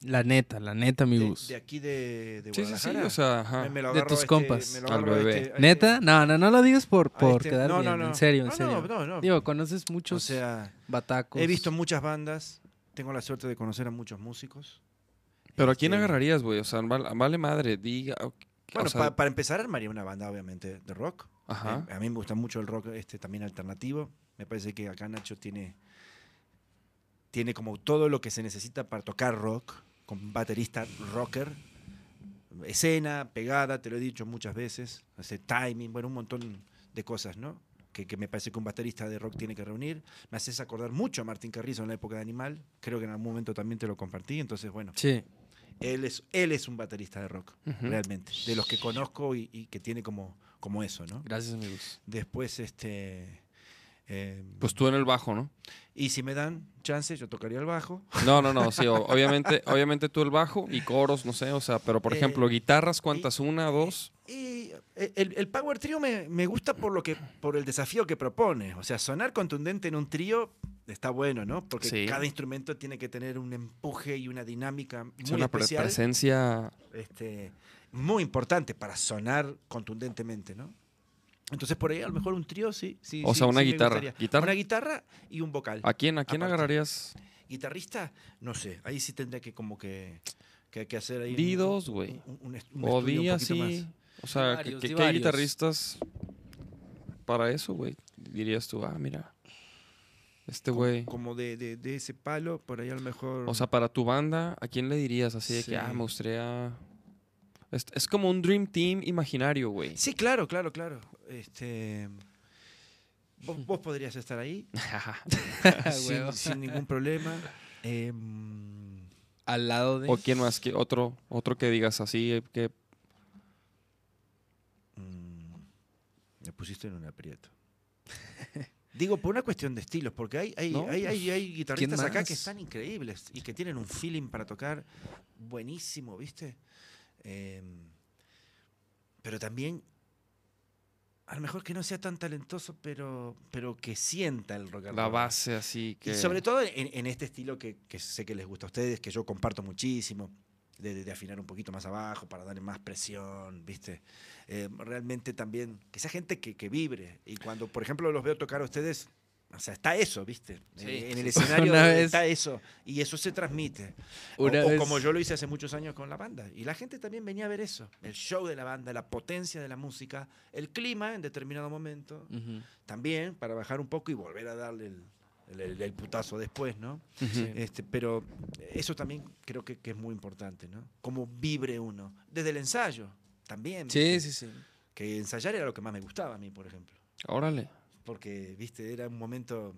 La neta, la neta, mi de, de aquí de, de Sí, sí, sí. Guadalajara. O sea, ajá. Me- me lo De tus a compas. me lo Al bebé. este- este- ¿Neta? No, no, no lo digas por, por este- quedar no, bien. no, no. En serio, en No, serio. No, no, no. Digo, conoces o muchos sea, batacos. he visto muchas bandas. Tengo la suerte de conocer a muchos músicos. Pero ¿a quién Este, agarrarías, güey? O sea, vale, madre, diga. Bueno, o sea, pa- para empezar armaría una banda, obviamente, de rock. Ajá. Eh, a mí me gusta mucho el rock este también alternativo. Me parece que acá Nacho tiene, tiene como todo lo que se necesita para tocar rock, con baterista rocker, escena, pegada, te lo he dicho muchas veces, ese timing, bueno, un montón de cosas, ¿no? que, que me parece que un baterista de rock tiene que reunir. Me haces acordar mucho a Martín Carrizo en la época de Animal. Creo que en algún momento también te lo compartí. Entonces, bueno, Sí. Él es, él es un baterista de rock, realmente. De los que conozco y, y que tiene como, como eso, ¿no? Gracias, amigos. Después, este. eh, Pues tú en el bajo, ¿no? y si me dan chance, yo tocaría el bajo. No, no, no, sí, [laughs] obviamente, obviamente tú el bajo y coros, no sé, o sea, pero por Eh, ejemplo, guitarras, ¿cuántas? ¿Una, dos? Y eh, el, el Power Trio me, me gusta por lo que por el desafío que propone. O sea, sonar contundente en un trío está bueno, ¿no? Porque Sí. cada instrumento tiene que tener un empuje y una dinámica muy Es una especial, presencia. este, muy importante para sonar contundentemente, ¿no? Entonces por ahí a lo mejor un trío sí, sí. O sí, sea, una sí guitarra. ¿Guitarra? Una guitarra y un vocal. ¿A quién, a quién Aparte. agarrarías? Guitarrista, no sé, ahí sí tendría que como que, que, que hacer ahí. Di un- dos, güey. un- un est- un O estudio un di poquito así. más. O sea, ¿qué- varios, ¿qué, di qué varios. guitarristas para eso, güey? Dirías tú, ah, mira, este güey. Como de, de, de ese palo, por ahí a lo mejor. O sea, para tu banda, ¿a quién le dirías? Así de Sí. que, ah, me gustaría... Es, es como un Dream Team imaginario, güey. Sí, claro, claro, claro. Este. Vos, vos podrías estar ahí [laughs] [laughs] sin, sin ningún problema. Em, Al lado de. ¿O quién más? que otro, otro que digas así, eh, que... mm, me pusiste en un aprieto. [laughs] Digo, por una cuestión de estilos, porque hay, hay, No, hay, hay, pues, hay guitarristas acá que están increíbles y que tienen un feeling para tocar buenísimo, ¿viste? Em, pero también, a lo mejor que no sea tan talentoso, pero, pero que sienta el rock and La roll. base así que... Y sobre todo en, en este estilo que, que sé que les gusta a ustedes, que yo comparto muchísimo, de, de- de afinar un poquito más abajo para darle más presión, ¿viste? Eh, realmente también, que sea gente que, que vibre. Y cuando, por ejemplo, los veo tocar a ustedes, o sea, está eso, ¿viste? Sí, Eh, en el [laughs] escenario vez- está eso. Y eso se transmite. O, Una o vez- como yo lo hice hace muchos años con la banda. Y la gente también venía a ver eso. El show de la banda, la potencia de la música, el clima en determinado momento Ujú. también para bajar un poco y volver a darle el, el- el- putazo después, ¿no? Ujú. Este, pero eso también creo que, que es muy importante, ¿no? Cómo vibre uno. Desde el ensayo, también. Sí, ¿viste? sí, sí. Que ensayar era lo que más me gustaba a mí, por ejemplo. Órale. Porque, viste, era un momento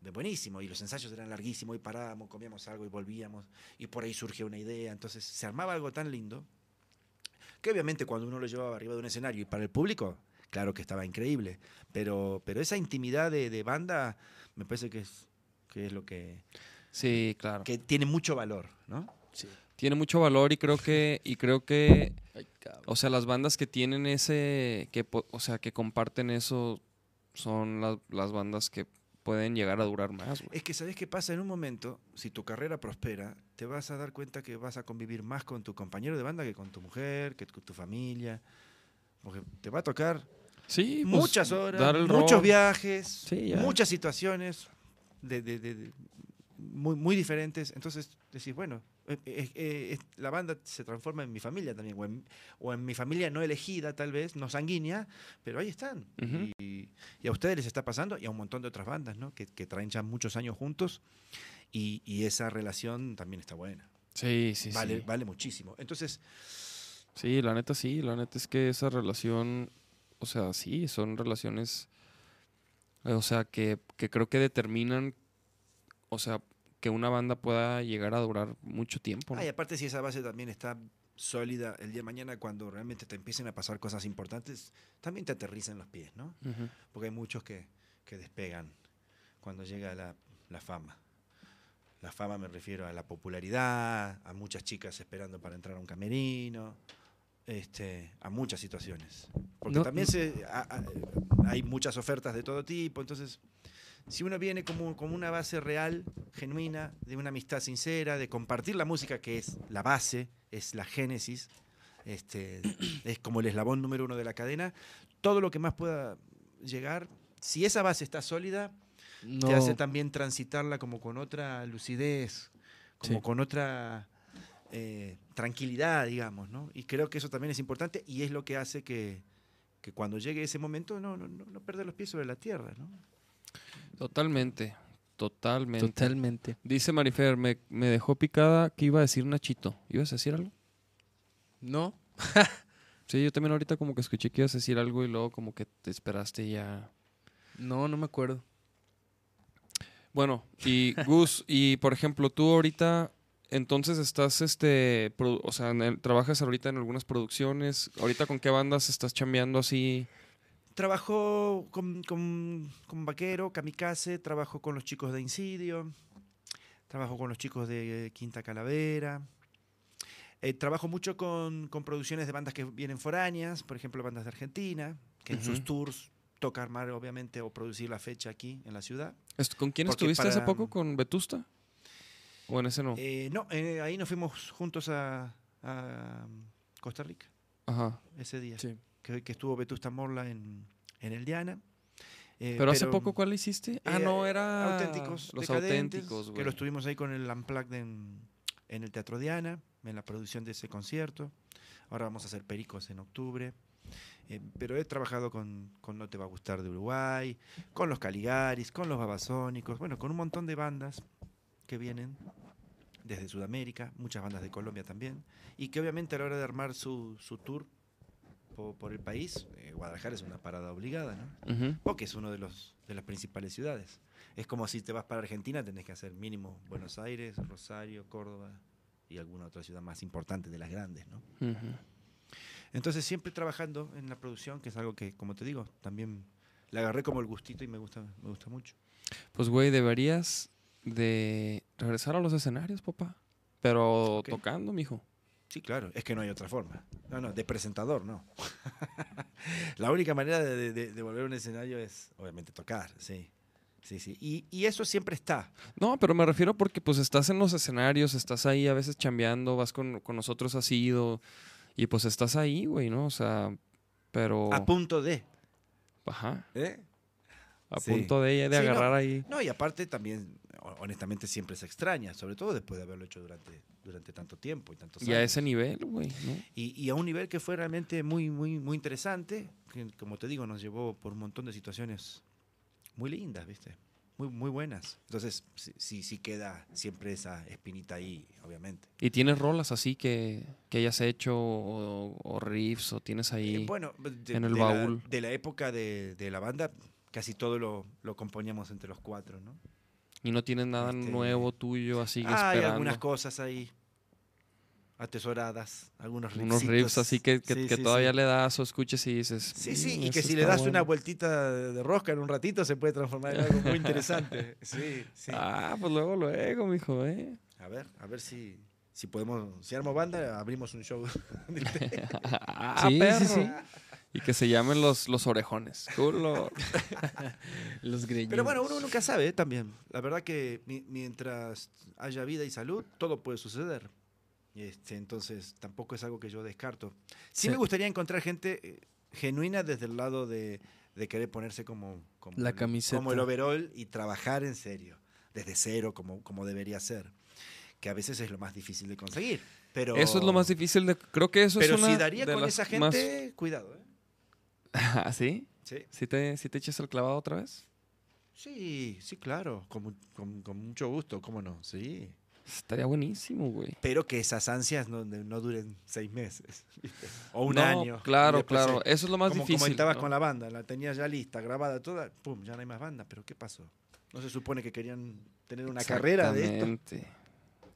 de buenísimo y los ensayos eran larguísimos y parábamos, comíamos algo y volvíamos y por ahí surgía una idea. Entonces se armaba algo tan lindo que obviamente cuando uno lo llevaba arriba de un escenario y para el público, claro que estaba increíble. Pero, pero esa intimidad de, de banda me parece que es, que es lo que, Sí, claro. que tiene mucho valor, ¿no? Sí. Tiene mucho valor y creo que... Y creo que Ay. O sea, las bandas que tienen ese, que, o sea, que comparten eso, son las, las bandas que pueden llegar a durar más. Es que sabes qué pasa en un momento, si tu carrera prospera, te vas a dar cuenta que vas a convivir más con tu compañero de banda que con tu mujer, que con tu familia. Porque te va a tocar Sí, pues, muchas horas, muchos rol. viajes, Sí, muchas situaciones de, de- de- de- muy, muy diferentes. Entonces decís, bueno, eh, eh, eh, la banda se transforma en mi familia también, o en, o en mi familia no elegida tal vez, no sanguínea, pero ahí están. Y, y a ustedes les está pasando y a un montón de otras bandas, ¿no? Que, que traen ya muchos años juntos y, y esa relación también está buena. Sí, sí, vale, sí. vale muchísimo. Entonces, Sí, la neta sí, la neta es que esa relación, o sea, sí, son relaciones, eh, o sea, que, que creo que determinan, o sea, que una banda pueda llegar a durar mucho tiempo. ¿no? ay, aparte si esa base también está sólida el día de mañana cuando realmente te empiecen a pasar cosas importantes, también te aterrizan los pies, ¿no? Porque hay muchos que, que despegan cuando llega la, la fama. La fama me refiero a la popularidad, a muchas chicas esperando para entrar a un camerino, este, a muchas situaciones. Porque No, también no. se, a- a- hay muchas ofertas de todo tipo, entonces si uno viene como, como una base real, genuina, de una amistad sincera, de compartir la música que es la base, es la génesis, este, [clears throat] es como el eslabón número uno de la cadena, todo lo que más pueda llegar, si esa base está sólida, No. te hace también transitarla como con otra lucidez, como Sí. con otra eh, tranquilidad, digamos, ¿no? Y creo que eso también es importante y es lo que hace que, que cuando llegue ese momento no, no, no, no perder los pies sobre la tierra, ¿no? Totalmente, totalmente. Totalmente. Dice Marifer, me, me dejó picada que iba a decir Nachito. ¿Ibas a decir algo? No. [laughs] Sí, yo también ahorita como que escuché que ibas a decir algo y luego como que te esperaste y ya. No, no me acuerdo. Bueno, y Gus, y por ejemplo, tú ahorita, entonces estás, este, o sea, en el- trabajas ahorita en algunas producciones. Ahorita con qué bandas estás chambeando así. Trabajo con, con, con Vaquero, Kamikaze, trabajo con los chicos de Incidio, trabajo con los chicos de Quinta Calavera. Eh, trabajo mucho con, con producciones de bandas que vienen foráneas, por ejemplo, bandas de Argentina, que en sus tours toca armar, obviamente, o producir la fecha aquí en la ciudad. ¿Con quién Porque estuviste hace poco? ¿Con Vetusta? ¿O en ese no? Eh, no, eh, ahí nos fuimos juntos a, a Costa Rica Ajá. ese día, Sí. que, que estuvo Vetusta Morla en, en el Diana. Eh, Pero, hace poco, ¿cuál hiciste? Ah, Eh, no, era. auténticos, Los auténticos, que lo estuvimos ahí con el Unplugged en, en el Teatro Diana, en la producción de ese concierto. Ahora vamos a hacer Pericos en octubre. Eh, pero he trabajado con, con No Te Va a Gustar de Uruguay, con los Caligaris, con los Babasónicos, bueno, con un montón de bandas que vienen desde Sudamérica, muchas bandas de Colombia también, y que obviamente a la hora de armar su, su tour po- por, el país, eh, Guadalajara es una parada obligada, ¿no? Ujú. porque es una de, los, de las principales ciudades. Es como si te vas para Argentina, tenés que hacer mínimo Buenos Aires, Rosario, Córdoba y alguna otra ciudad más importante de las grandes, ¿no? Ujú. Entonces siempre trabajando en la producción, que es algo que, como te digo, también le agarré como el gustito y me gusta, me gusta mucho. Pues, güey, deberías de regresar a los escenarios, papá. Pero tocando, mijo. Sí, claro, es que no hay otra forma. No, no, de presentador, no. [laughs] la única manera de, de- de volver a un escenario es, obviamente, tocar, sí. Sí, sí. Y, y eso siempre está. No, pero me refiero porque pues estás en los escenarios, estás ahí a veces chambeando, vas con, con nosotros has ido y pues estás ahí, güey, ¿no? O sea, pero... A punto de. Ajá, ¿eh? A Sí. punto de, de Sí, no. agarrar ahí. No, y aparte también, ho- honestamente, siempre se extraña, sobre todo después de haberlo hecho durante, durante tanto tiempo y tantos Y a años. ese nivel, güey, ¿no? Y, y a un nivel que fue realmente muy, muy, muy interesante, que como te digo, nos llevó por un montón de situaciones muy lindas, ¿viste? Muy, muy buenas. Entonces, sí, sí, queda siempre esa espinita ahí, obviamente. ¿Y tienes rolas así que, que hayas hecho o, o riffs o tienes ahí? Eh, bueno, de, en el de la- baúl. de la época de, de la banda, casi todo lo, lo componíamos entre los cuatro, ¿no? y no tienes nada este- nuevo tuyo así que Hay esperando. algunas cosas ahí atesoradas, algunos Unos riffsitos. riffs así que, que, Sí, que sí, todavía sí. le das o escuches y dices. Sí, sí, "Mm, y que si le das una bueno". vueltita de rosca en un ratito se puede transformar en algo muy interesante. [laughs] Sí, sí. Ah, pues luego, luego, mijo, ¿eh? A ver, a ver si, si podemos, si armo banda, abrimos un show. ah, [laughs] [laughs] Sí, sí, perro. Y que se llamen los, los orejones. Culo. [laughs] Los greñudos. Pero bueno, uno nunca sabe ¿eh? también. La verdad que mi- mientras haya vida y salud, todo puede suceder. Este, entonces, tampoco es algo que yo descarto. Sí, Sí. me gustaría encontrar gente eh, genuina desde el lado de, de querer ponerse como, como, La el, camiseta. como el overall y trabajar en serio, desde cero, como, como debería ser. Que a veces es lo más difícil de conseguir. Pero, Eso es lo más difícil de. Creo que eso Pero es una. si daría de con las esa más- gente, cuidado. ¿eh? [laughs] ¿Ah, ¿Sí? Sí. ¿Sí te, ¿Sí te echas el clavado otra vez? Sí, sí, claro, con, con- con mucho gusto, ¿cómo no? Sí. Estaría buenísimo, güey. Pero que esas ansias no, no duren seis meses, [laughs] ¿viste? O un No, año. Claro, claro. se- Eso es lo más como, difícil. como estabas ¿no? con la banda, la tenías ya lista, grabada toda, pum, ya no hay más banda, pero ¿qué pasó? ¿No se supone que querían tener una carrera de esto?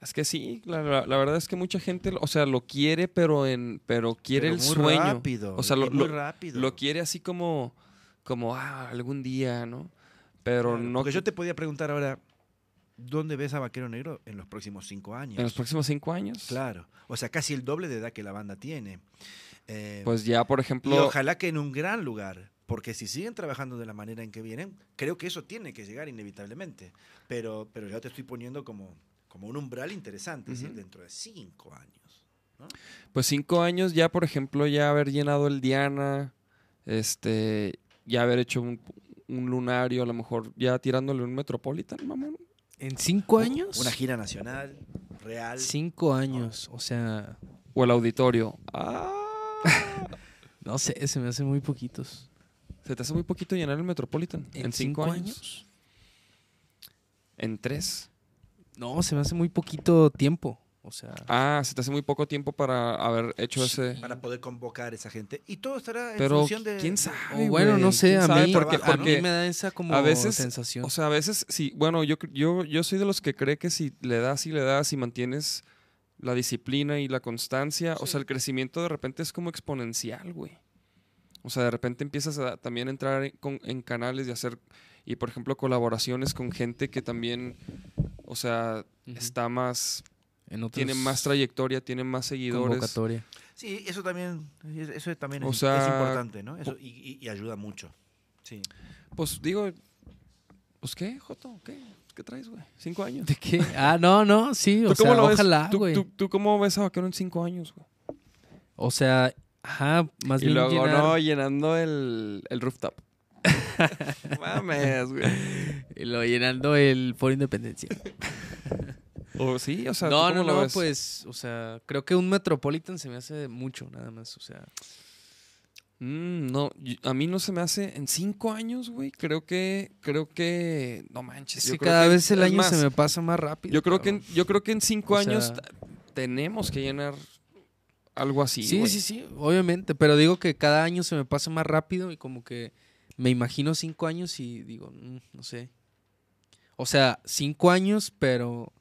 Es que sí, la, la- la verdad es que mucha gente, o sea, lo quiere, pero en, pero quiere Pero el muy sueño. rápido, O sea, y lo, muy lo- rápido. lo quiere así como, como, ah, algún día, ¿no? Pero Claro, no Porque yo te podía preguntar ahora, ¿dónde ves a Vaquero Negro en los próximos cinco años? en los próximos cinco años. Claro, o sea, casi el doble de edad que la banda tiene. Eh, Pues ya, por y ejemplo, ojalá que en un gran lugar, porque si siguen trabajando de la manera en que vienen, creo que eso tiene que llegar inevitablemente. Pero, pero ya te estoy poniendo como, como un umbral interesante, es decir, dentro de cinco años. pues cinco años ya, por ejemplo, ya haber llenado el Diana, este, ya haber hecho un, un lunario, a lo mejor ya tirándole un Metropolitan, mamón. ¿En cinco años? Una gira nacional, real. Cinco años. O sea, O el auditorio. Ah, [laughs] no sé, se me hacen muy poquitos. se te hace muy poquito llenar el Metropolitan. En, cinco, años. En tres. No, se me hace muy poquito tiempo. O sea, Ah, se te hace muy poco tiempo para haber hecho ese. Para poder convocar esa gente. Y todo estará en Pero función de. quién sabe. bueno, no sé, a mí, porque, a porque mí me da esa como a veces, sensación. O sea, a veces sí, bueno, yo, yo, yo soy de los que cree que si le das y le das y mantienes la disciplina y la constancia, o sea, el crecimiento de repente es como exponencial, güey. O sea, de repente empiezas a también entrar en, con- en canales y hacer, y por ejemplo, colaboraciones con gente que también, o sea, está más, en otros tiene más trayectoria, tiene más seguidores. convocatoria. Sí, eso también, eso también O es, sea, es importante, ¿no? Eso, y, y- y ayuda mucho. Sí. Pues digo, pues qué, Joto, ¿qué? ¿Qué traes, güey? Cinco años. ¿De qué? Ah, no, no, sí, o ¿Tú cómo sea, ojalá, ¿Tú, güey. tú, tú cómo ves a Vaquero en cinco años, güey? O sea, ajá, más Y bien luego, llenar- no, llenando el, el rooftop. [laughs] Mames, güey. y lo llenando el Foro Independencia. [laughs] O sí, o sea, no, ¿tú no, no, ves? pues, o sea, creo que un Metropolitan se me hace mucho, nada más, o sea. Mm, no, a mí no se me hace en cinco años, güey. Creo que, creo que, no manches. Es yo que creo cada que- vez el año más, se me pasa más rápido. Yo creo que, en, yo creo que en cinco O años sea- tenemos que llenar algo así. Sí, sí, sí, obviamente, pero digo que cada año se me pasa más rápido y como que me imagino cinco años y digo, mm, no sé. O sea, cinco años, pero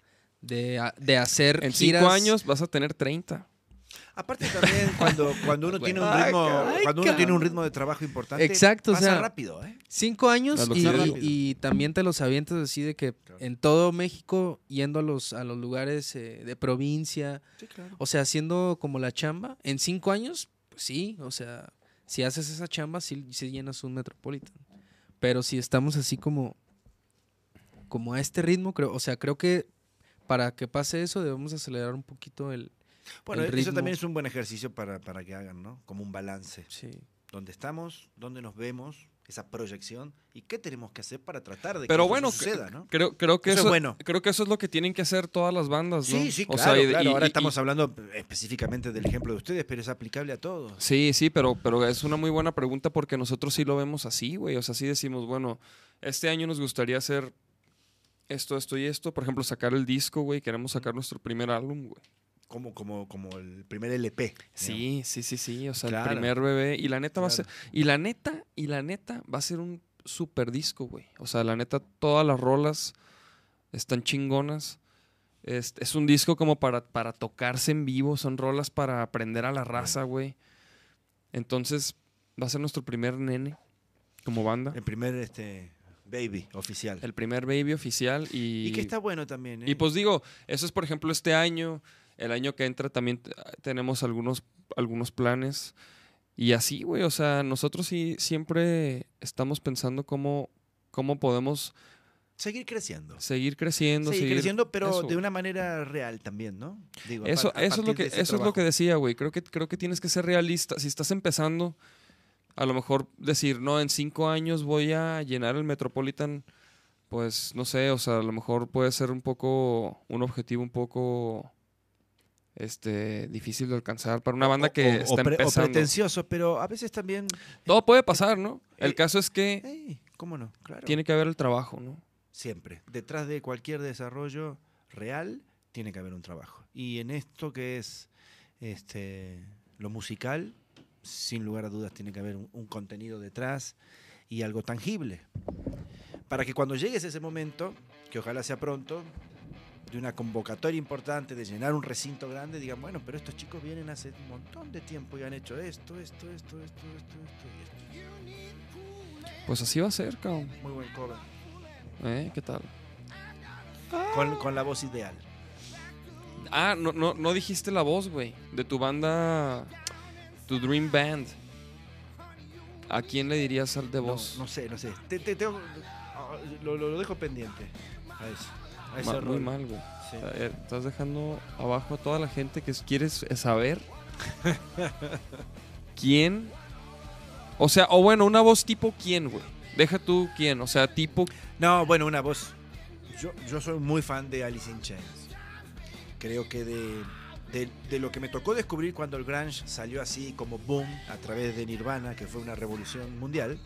de, de hacer En giras- cinco años vas a tener 30. Aparte también cuando, cuando uno [laughs] tiene un ritmo, cuando uno tiene un ritmo de trabajo importante, Exacto, o pasa sea, rápido, ¿eh? Cinco años y, también te los avientas así de que Claro. en todo México, yendo a los, a los lugares eh, de provincia, Sí, claro. o sea, haciendo como la chamba, en cinco años, pues sí, o sea, si haces esa chamba, sí, sí llenas un Metropolitan. Pero si estamos así como, como a este ritmo, creo, o sea, creo que para que pase eso debemos acelerar un poquito el... Bueno, el eso también es un buen ejercicio para, para que hagan, ¿no? Como un balance. Sí. ¿Dónde estamos? ¿Dónde nos vemos? Esa proyección. ¿Y qué tenemos que hacer para tratar de que Pero eso bueno, suceda, ¿no? Creo, creo que Eso es eso, bueno. creo que eso es lo que tienen que hacer todas las bandas, ¿no? Sí, sí, O claro, sea, y- claro. y- Ahora y- estamos hablando específicamente del ejemplo de ustedes, pero es aplicable a todos. Sí, sí, pero, pero es una muy buena pregunta porque nosotros sí lo vemos así, güey. O sea, sí decimos, bueno, este año nos gustaría hacer esto, esto y esto. Por ejemplo, sacar el disco, güey. Queremos sacar nuestro primer álbum, güey. Como, como, como el primer LP. Sí, sí, sí, sí. O sea, Claro. el primer bebé. Y la neta va a ser. Y la neta, y la neta va a ser un super disco, güey. O sea, la neta, todas las rolas están chingonas. Es, es un disco como para, para tocarse en vivo. Son rolas para aprender a la raza, güey. Entonces, va a ser nuestro primer nene como banda. El primer este, baby oficial. El primer baby oficial. Y, y que está bueno también. ¿eh? y pues digo, eso es por ejemplo este año. El año que entra también tenemos algunos, algunos planes. Y así, güey. O sea, nosotros sí siempre estamos pensando cómo, cómo podemos Seguir creciendo. seguir creciendo. Seguir seguir- creciendo, pero eso. de una manera real también, ¿no? Digo, Eso, a eso es lo que, eso es lo que decía, güey. Creo que, creo que tienes que ser realista. Si estás empezando, a lo mejor decir, no, en cinco años voy a llenar el Metropolitan, pues no sé, o sea, a lo mejor puede ser un poco, un objetivo un poco este difícil de alcanzar para una banda O- que o- o está pre- o empezando. pretencioso, pero a veces también. Todo puede pasar, ¿no? El Eh, caso es que ¿Cómo no? Claro. tiene que haber el trabajo, ¿no? Siempre. Detrás de cualquier desarrollo real tiene que haber un trabajo. Y en esto que es este, lo musical, sin lugar a dudas tiene que haber un, un contenido detrás y algo tangible. Para que cuando llegues a ese momento, que ojalá sea pronto, de una convocatoria importante, de llenar un recinto grande, digan, bueno, pero estos chicos vienen hace un montón de tiempo y han hecho esto, esto, esto, esto, esto, esto y esto. Pues así va a ser, cabrón. Muy buen cover. ¿Eh? ¿Qué tal? Con, con la voz ideal. Ah, no, no, no dijiste la voz, güey. De tu banda, tu Dream Band. ¿A quién le dirías al de No, voz? No, sé, no sé. Te- te- tengo- ah, lo, lo- lo dejo pendiente. A eso. Ese Ma- muy mal, güey. Sí. Estás dejando abajo a toda la gente que quieres saber [laughs] quién. O sea, o bueno, una voz tipo quién, güey. Deja tú quién, o sea, tipo. No, bueno, una voz. Yo, yo soy muy fan de Alice in Chains. Creo que de, de, de lo que me tocó descubrir cuando el grunge salió así como boom a través de Nirvana, que fue una revolución mundial,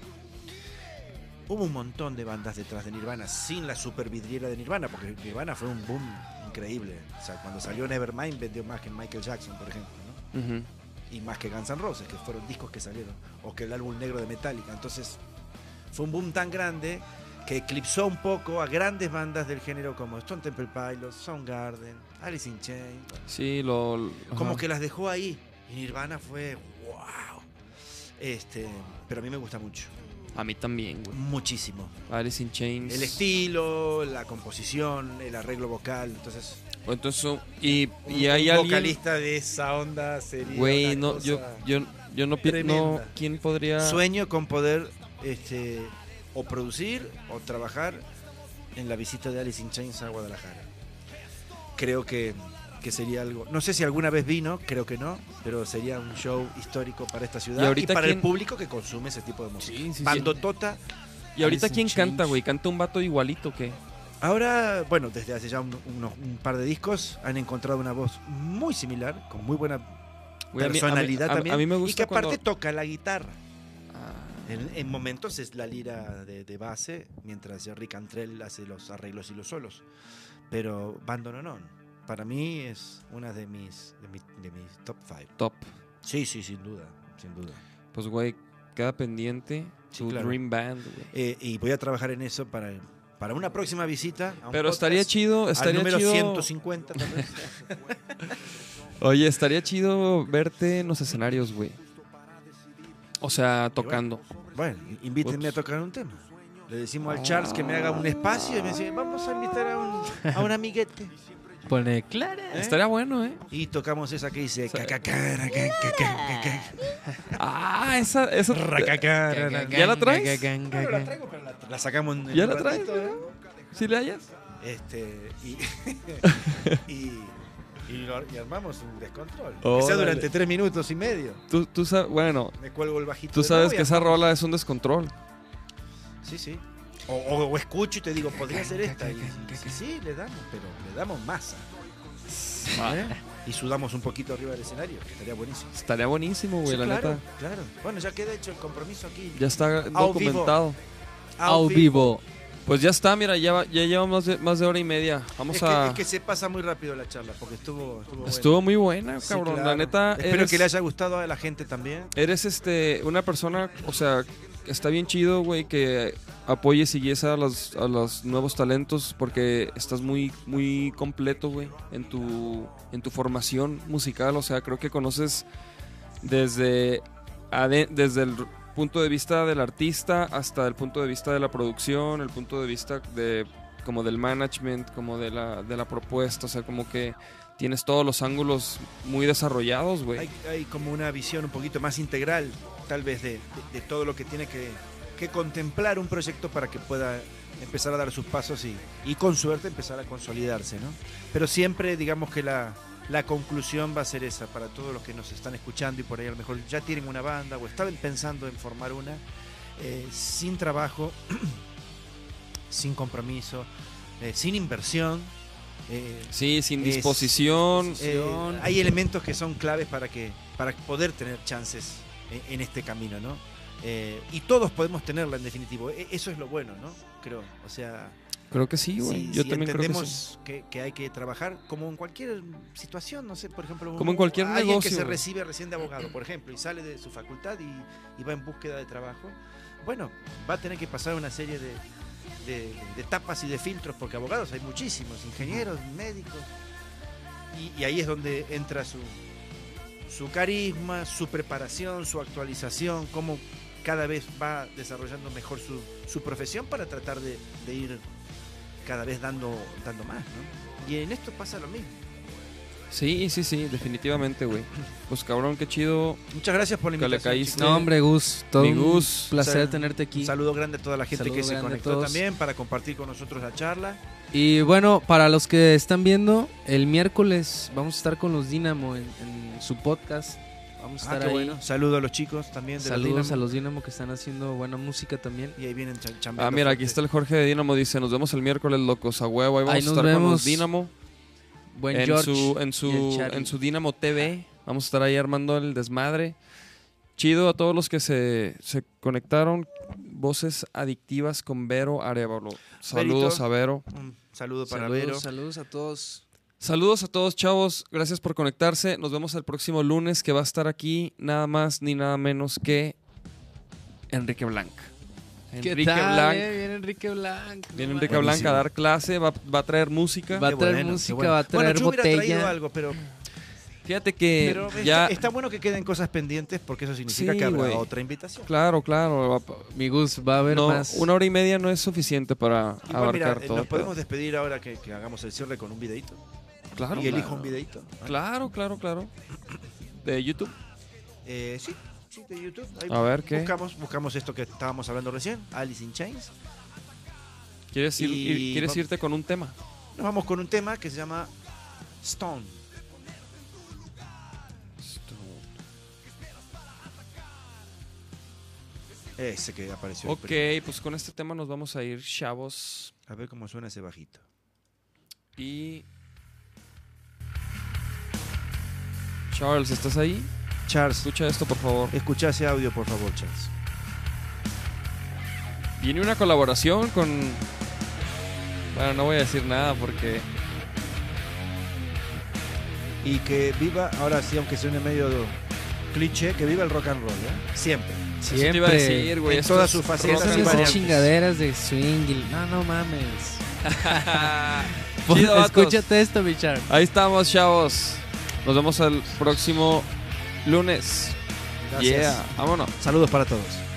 hubo un montón de bandas detrás de Nirvana, sin la super vidriera de Nirvana, porque Nirvana fue un boom increíble. O sea, cuando salió Nevermind vendió más que Michael Jackson, por ejemplo, ¿no? Y más que Guns N' Roses, que fueron discos que salieron, o que el álbum negro de Metallica. Entonces, fue un boom tan grande que eclipsó un poco a grandes bandas del género como Stone Temple Pilots, Soundgarden, Alice in Chains. Sí, lo. lo- Como ajá. que las dejó ahí. Y Nirvana fue wow. Este, pero a mí me gusta mucho, A mí también, güey. muchísimo. Alice in Chains. El estilo, la composición, el arreglo vocal, entonces O Entonces, y, un, y hay un alguien. vocalista de esa onda sería Güey, no, cosa- yo, yo, yo no pienso. ¿Quién podría.? Sueño con poder este, o producir o trabajar en la visita de Alice in Chains a Guadalajara. Creo que, que sería algo. No sé si alguna vez vino, creo que no, pero sería un show histórico para esta ciudad ¿Y y, ahorita para quién- el público que consume ese tipo de música. Sí, sí, Tota. ¿Y ahorita quién in canta, güey? ¿Canta un vato igualito que? Ahora, bueno, desde hace ya un, unos- un par de discos han encontrado una voz muy similar, con muy buena Güey, a mí- a mí- personalidad a- también. A mí me y gusta que aparte cuando- toca la guitarra. Ah, En, en momentos es la lira de, de base, mientras Jerry Cantrell hace los arreglos y los solos. Pero Bando no, no. Para mí es una de mis, de, mi- de mis top 5. top. Sí, sí, sin duda, sin duda. Pues, güey, queda pendiente Sí, tu claro. Dream Band, güey. Eh, y voy a trabajar en eso para, para una próxima visita. a un Pero podcast, estaría chido, Al estaría número chido. 150 tal vez. [laughs] Oye, estaría chido verte en los escenarios, güey. O sea, tocando. bueno, invítenme a tocar un tema. Le decimos al Charles que me haga un espacio y me dice, vamos a invitar a un, a un amiguete. Pone clara. ¿Eh? Estaría bueno, ¿eh? Y tocamos esa que dice... "Cacacara, ca, ca, ca, ca, ca". Ah, esa, esa. Racacara. ¿Ya la traes? Bueno, la traigo, pero la, la sacamos en ¿Ya un la traes, ratito, ¿no? ¿Sí le hayas? Este, y, [laughs] y, y lo- y armamos un descontrol. Órale. Que sea durante tres minutos y medio. Tú, tú sabes, bueno, Me cuelgo el bajito. tú sabes que esa rola es un descontrol. Sí, sí. O, o- o escucho y te digo, podría ser esta. Y, sí, sí, le damos, pero le damos masa. ¿Eh? Y sudamos un poquito arriba del escenario. Estaría buenísimo. Estaría buenísimo, güey, Sí, la claro, neta. claro. Bueno, ya queda hecho el compromiso aquí. Ya está vivo. documentado. Au vivo. Pues ya está, mira, ya, va- ya llevamos más de, más de hora y media. Vamos Es, a. que, es que se pasa muy rápido la charla porque estuvo, estuvo, buena. Estuvo muy buena, Sí, cabrón. claro. La neta, Espero eres, que le haya gustado a la gente también. eres este, una persona, o sea, está bien chido, güey, que apoyes y guíes a los, a los nuevos talentos porque estás muy, muy completo, güey, en tu, en tu formación musical. O sea, creo que conoces desde, desde el punto de vista del artista hasta el punto de vista de la producción, el punto de vista de como del management, como de la, de la propuesta, o sea, como que tienes todos los ángulos muy desarrollados, güey. Hay como una visión un poquito más integral, tal vez, de, de- de todo lo que tiene que, que contemplar un proyecto para que pueda empezar a dar sus pasos y, y con suerte empezar a consolidarse, ¿no? Pero siempre, digamos que la, la conclusión va a ser esa para todos los que nos están escuchando y por ahí a lo mejor ya tienen una banda o estaban pensando en formar una, eh, sin trabajo, [clears throat] sin compromiso, eh, sin inversión. eh, Sí, sin disposición. hay elementos que son claves para que para poder tener chances en, este camino, ¿no? Eh, y todos podemos tenerla en definitivo. E- Eso es lo bueno, ¿no? Creo. O sea, Creo que sí, güey. si, Yo también creo que sí. entendemos que, que hay que trabajar como en cualquier situación, no sé, por ejemplo, Como en cualquier alguien negocio, que se recibe recién de abogado, por ejemplo, y sale de su facultad y, y va en búsqueda de trabajo, bueno, va a tener que pasar una serie de, de- de etapas y de filtros, porque abogados hay muchísimos, ingenieros, médicos, y, y ahí es donde entra su, su carisma, su preparación, su actualización, cómo cada vez va desarrollando mejor su, su profesión para tratar de, ir cada vez dando, dando más, ¿no? Y en esto pasa lo mismo. Sí, sí, sí, definitivamente, güey. Pues cabrón, qué chido. Muchas gracias por la Que le invitación. caíste. chicos. No, hombre, Gus. Todo Mi un Gus. placer Sal- tenerte aquí. Un saludo grande a toda la gente Saludo que se conectó también para compartir con nosotros la charla. Y bueno, para los que están viendo, el miércoles vamos a estar con los Dynamo en, en su podcast. Vamos a Ah, estar qué ahí. bueno. Saludo a los chicos también de Saludos a los Dynamo que están haciendo buena música también. Y ahí vienen cha- Ah, chambeando mira, aquí está el Jorge de Dinamo. Dice: Nos vemos el miércoles, locos. A huevo, ahí vamos Ahí a estar con vemos. los Dinamo. Buen En George. su, en, su, en su Dinamo TV. Vamos a estar ahí armando el desmadre. Chido a todos los que se, se conectaron. Voces Adictivas con Vero Arevalo. Saludos Verito. a Vero. Un saludo para saludos, Vero. saludos a todos. Saludos a todos, chavos. Gracias por conectarse. Nos vemos el próximo lunes que va a estar aquí nada más ni nada menos que Enrique Blanc. ¿Qué Enrique tal, Blanc. eh? Viene Enrique Blanc. Viene No Enrique manches. Blanc Buenísimo. a dar clase, va, va a traer música. Va a traer bueno, música, bueno. va a traer bueno, yo botella. algo, pero, Fíjate que pero ya... está, bueno que queden cosas pendientes porque eso significa Sí, que habrá güey. otra invitación. Claro, claro. Mi Gus, va a haber No, más. una hora y media no es suficiente para Igual, abarcar eh, todo. nos pero- podemos despedir ahora que, que hagamos el cierre con un videito. Claro, y elijo claro. un videito. Claro, claro, claro. De YouTube. Eh, sí, sí, de YouTube. Ahí A ver, ¿qué? Buscamos, buscamos esto que estábamos hablando recién, Alice in Chains. ¿Quieres, ir- ¿quieres irte con un tema? Nos vamos con un tema que se llama Stone. Ese que apareció. Ok, pues con este tema nos vamos a ir, chavos. A ver cómo suena ese bajito. Y. Charles, ¿estás ahí? Charles, Escucha esto, por favor. escucha ese audio, por favor, Charles. Viene una colaboración con. Bueno, no voy a decir nada porque. Y que viva, ahora sí, aunque suene medio cliché, que viva el rock and roll, ¿eh? Siempre. Eso te iba a Siempre. decir, güey. En todas sus facetas y variantes. chingaderas de swing. y- No, no mames. [laughs] Chido, vatos. Escúchate esto, mi Char. Ahí estamos, chavos. Nos vemos el próximo lunes. Gracias. Yeah, vámonos. Saludos para todos.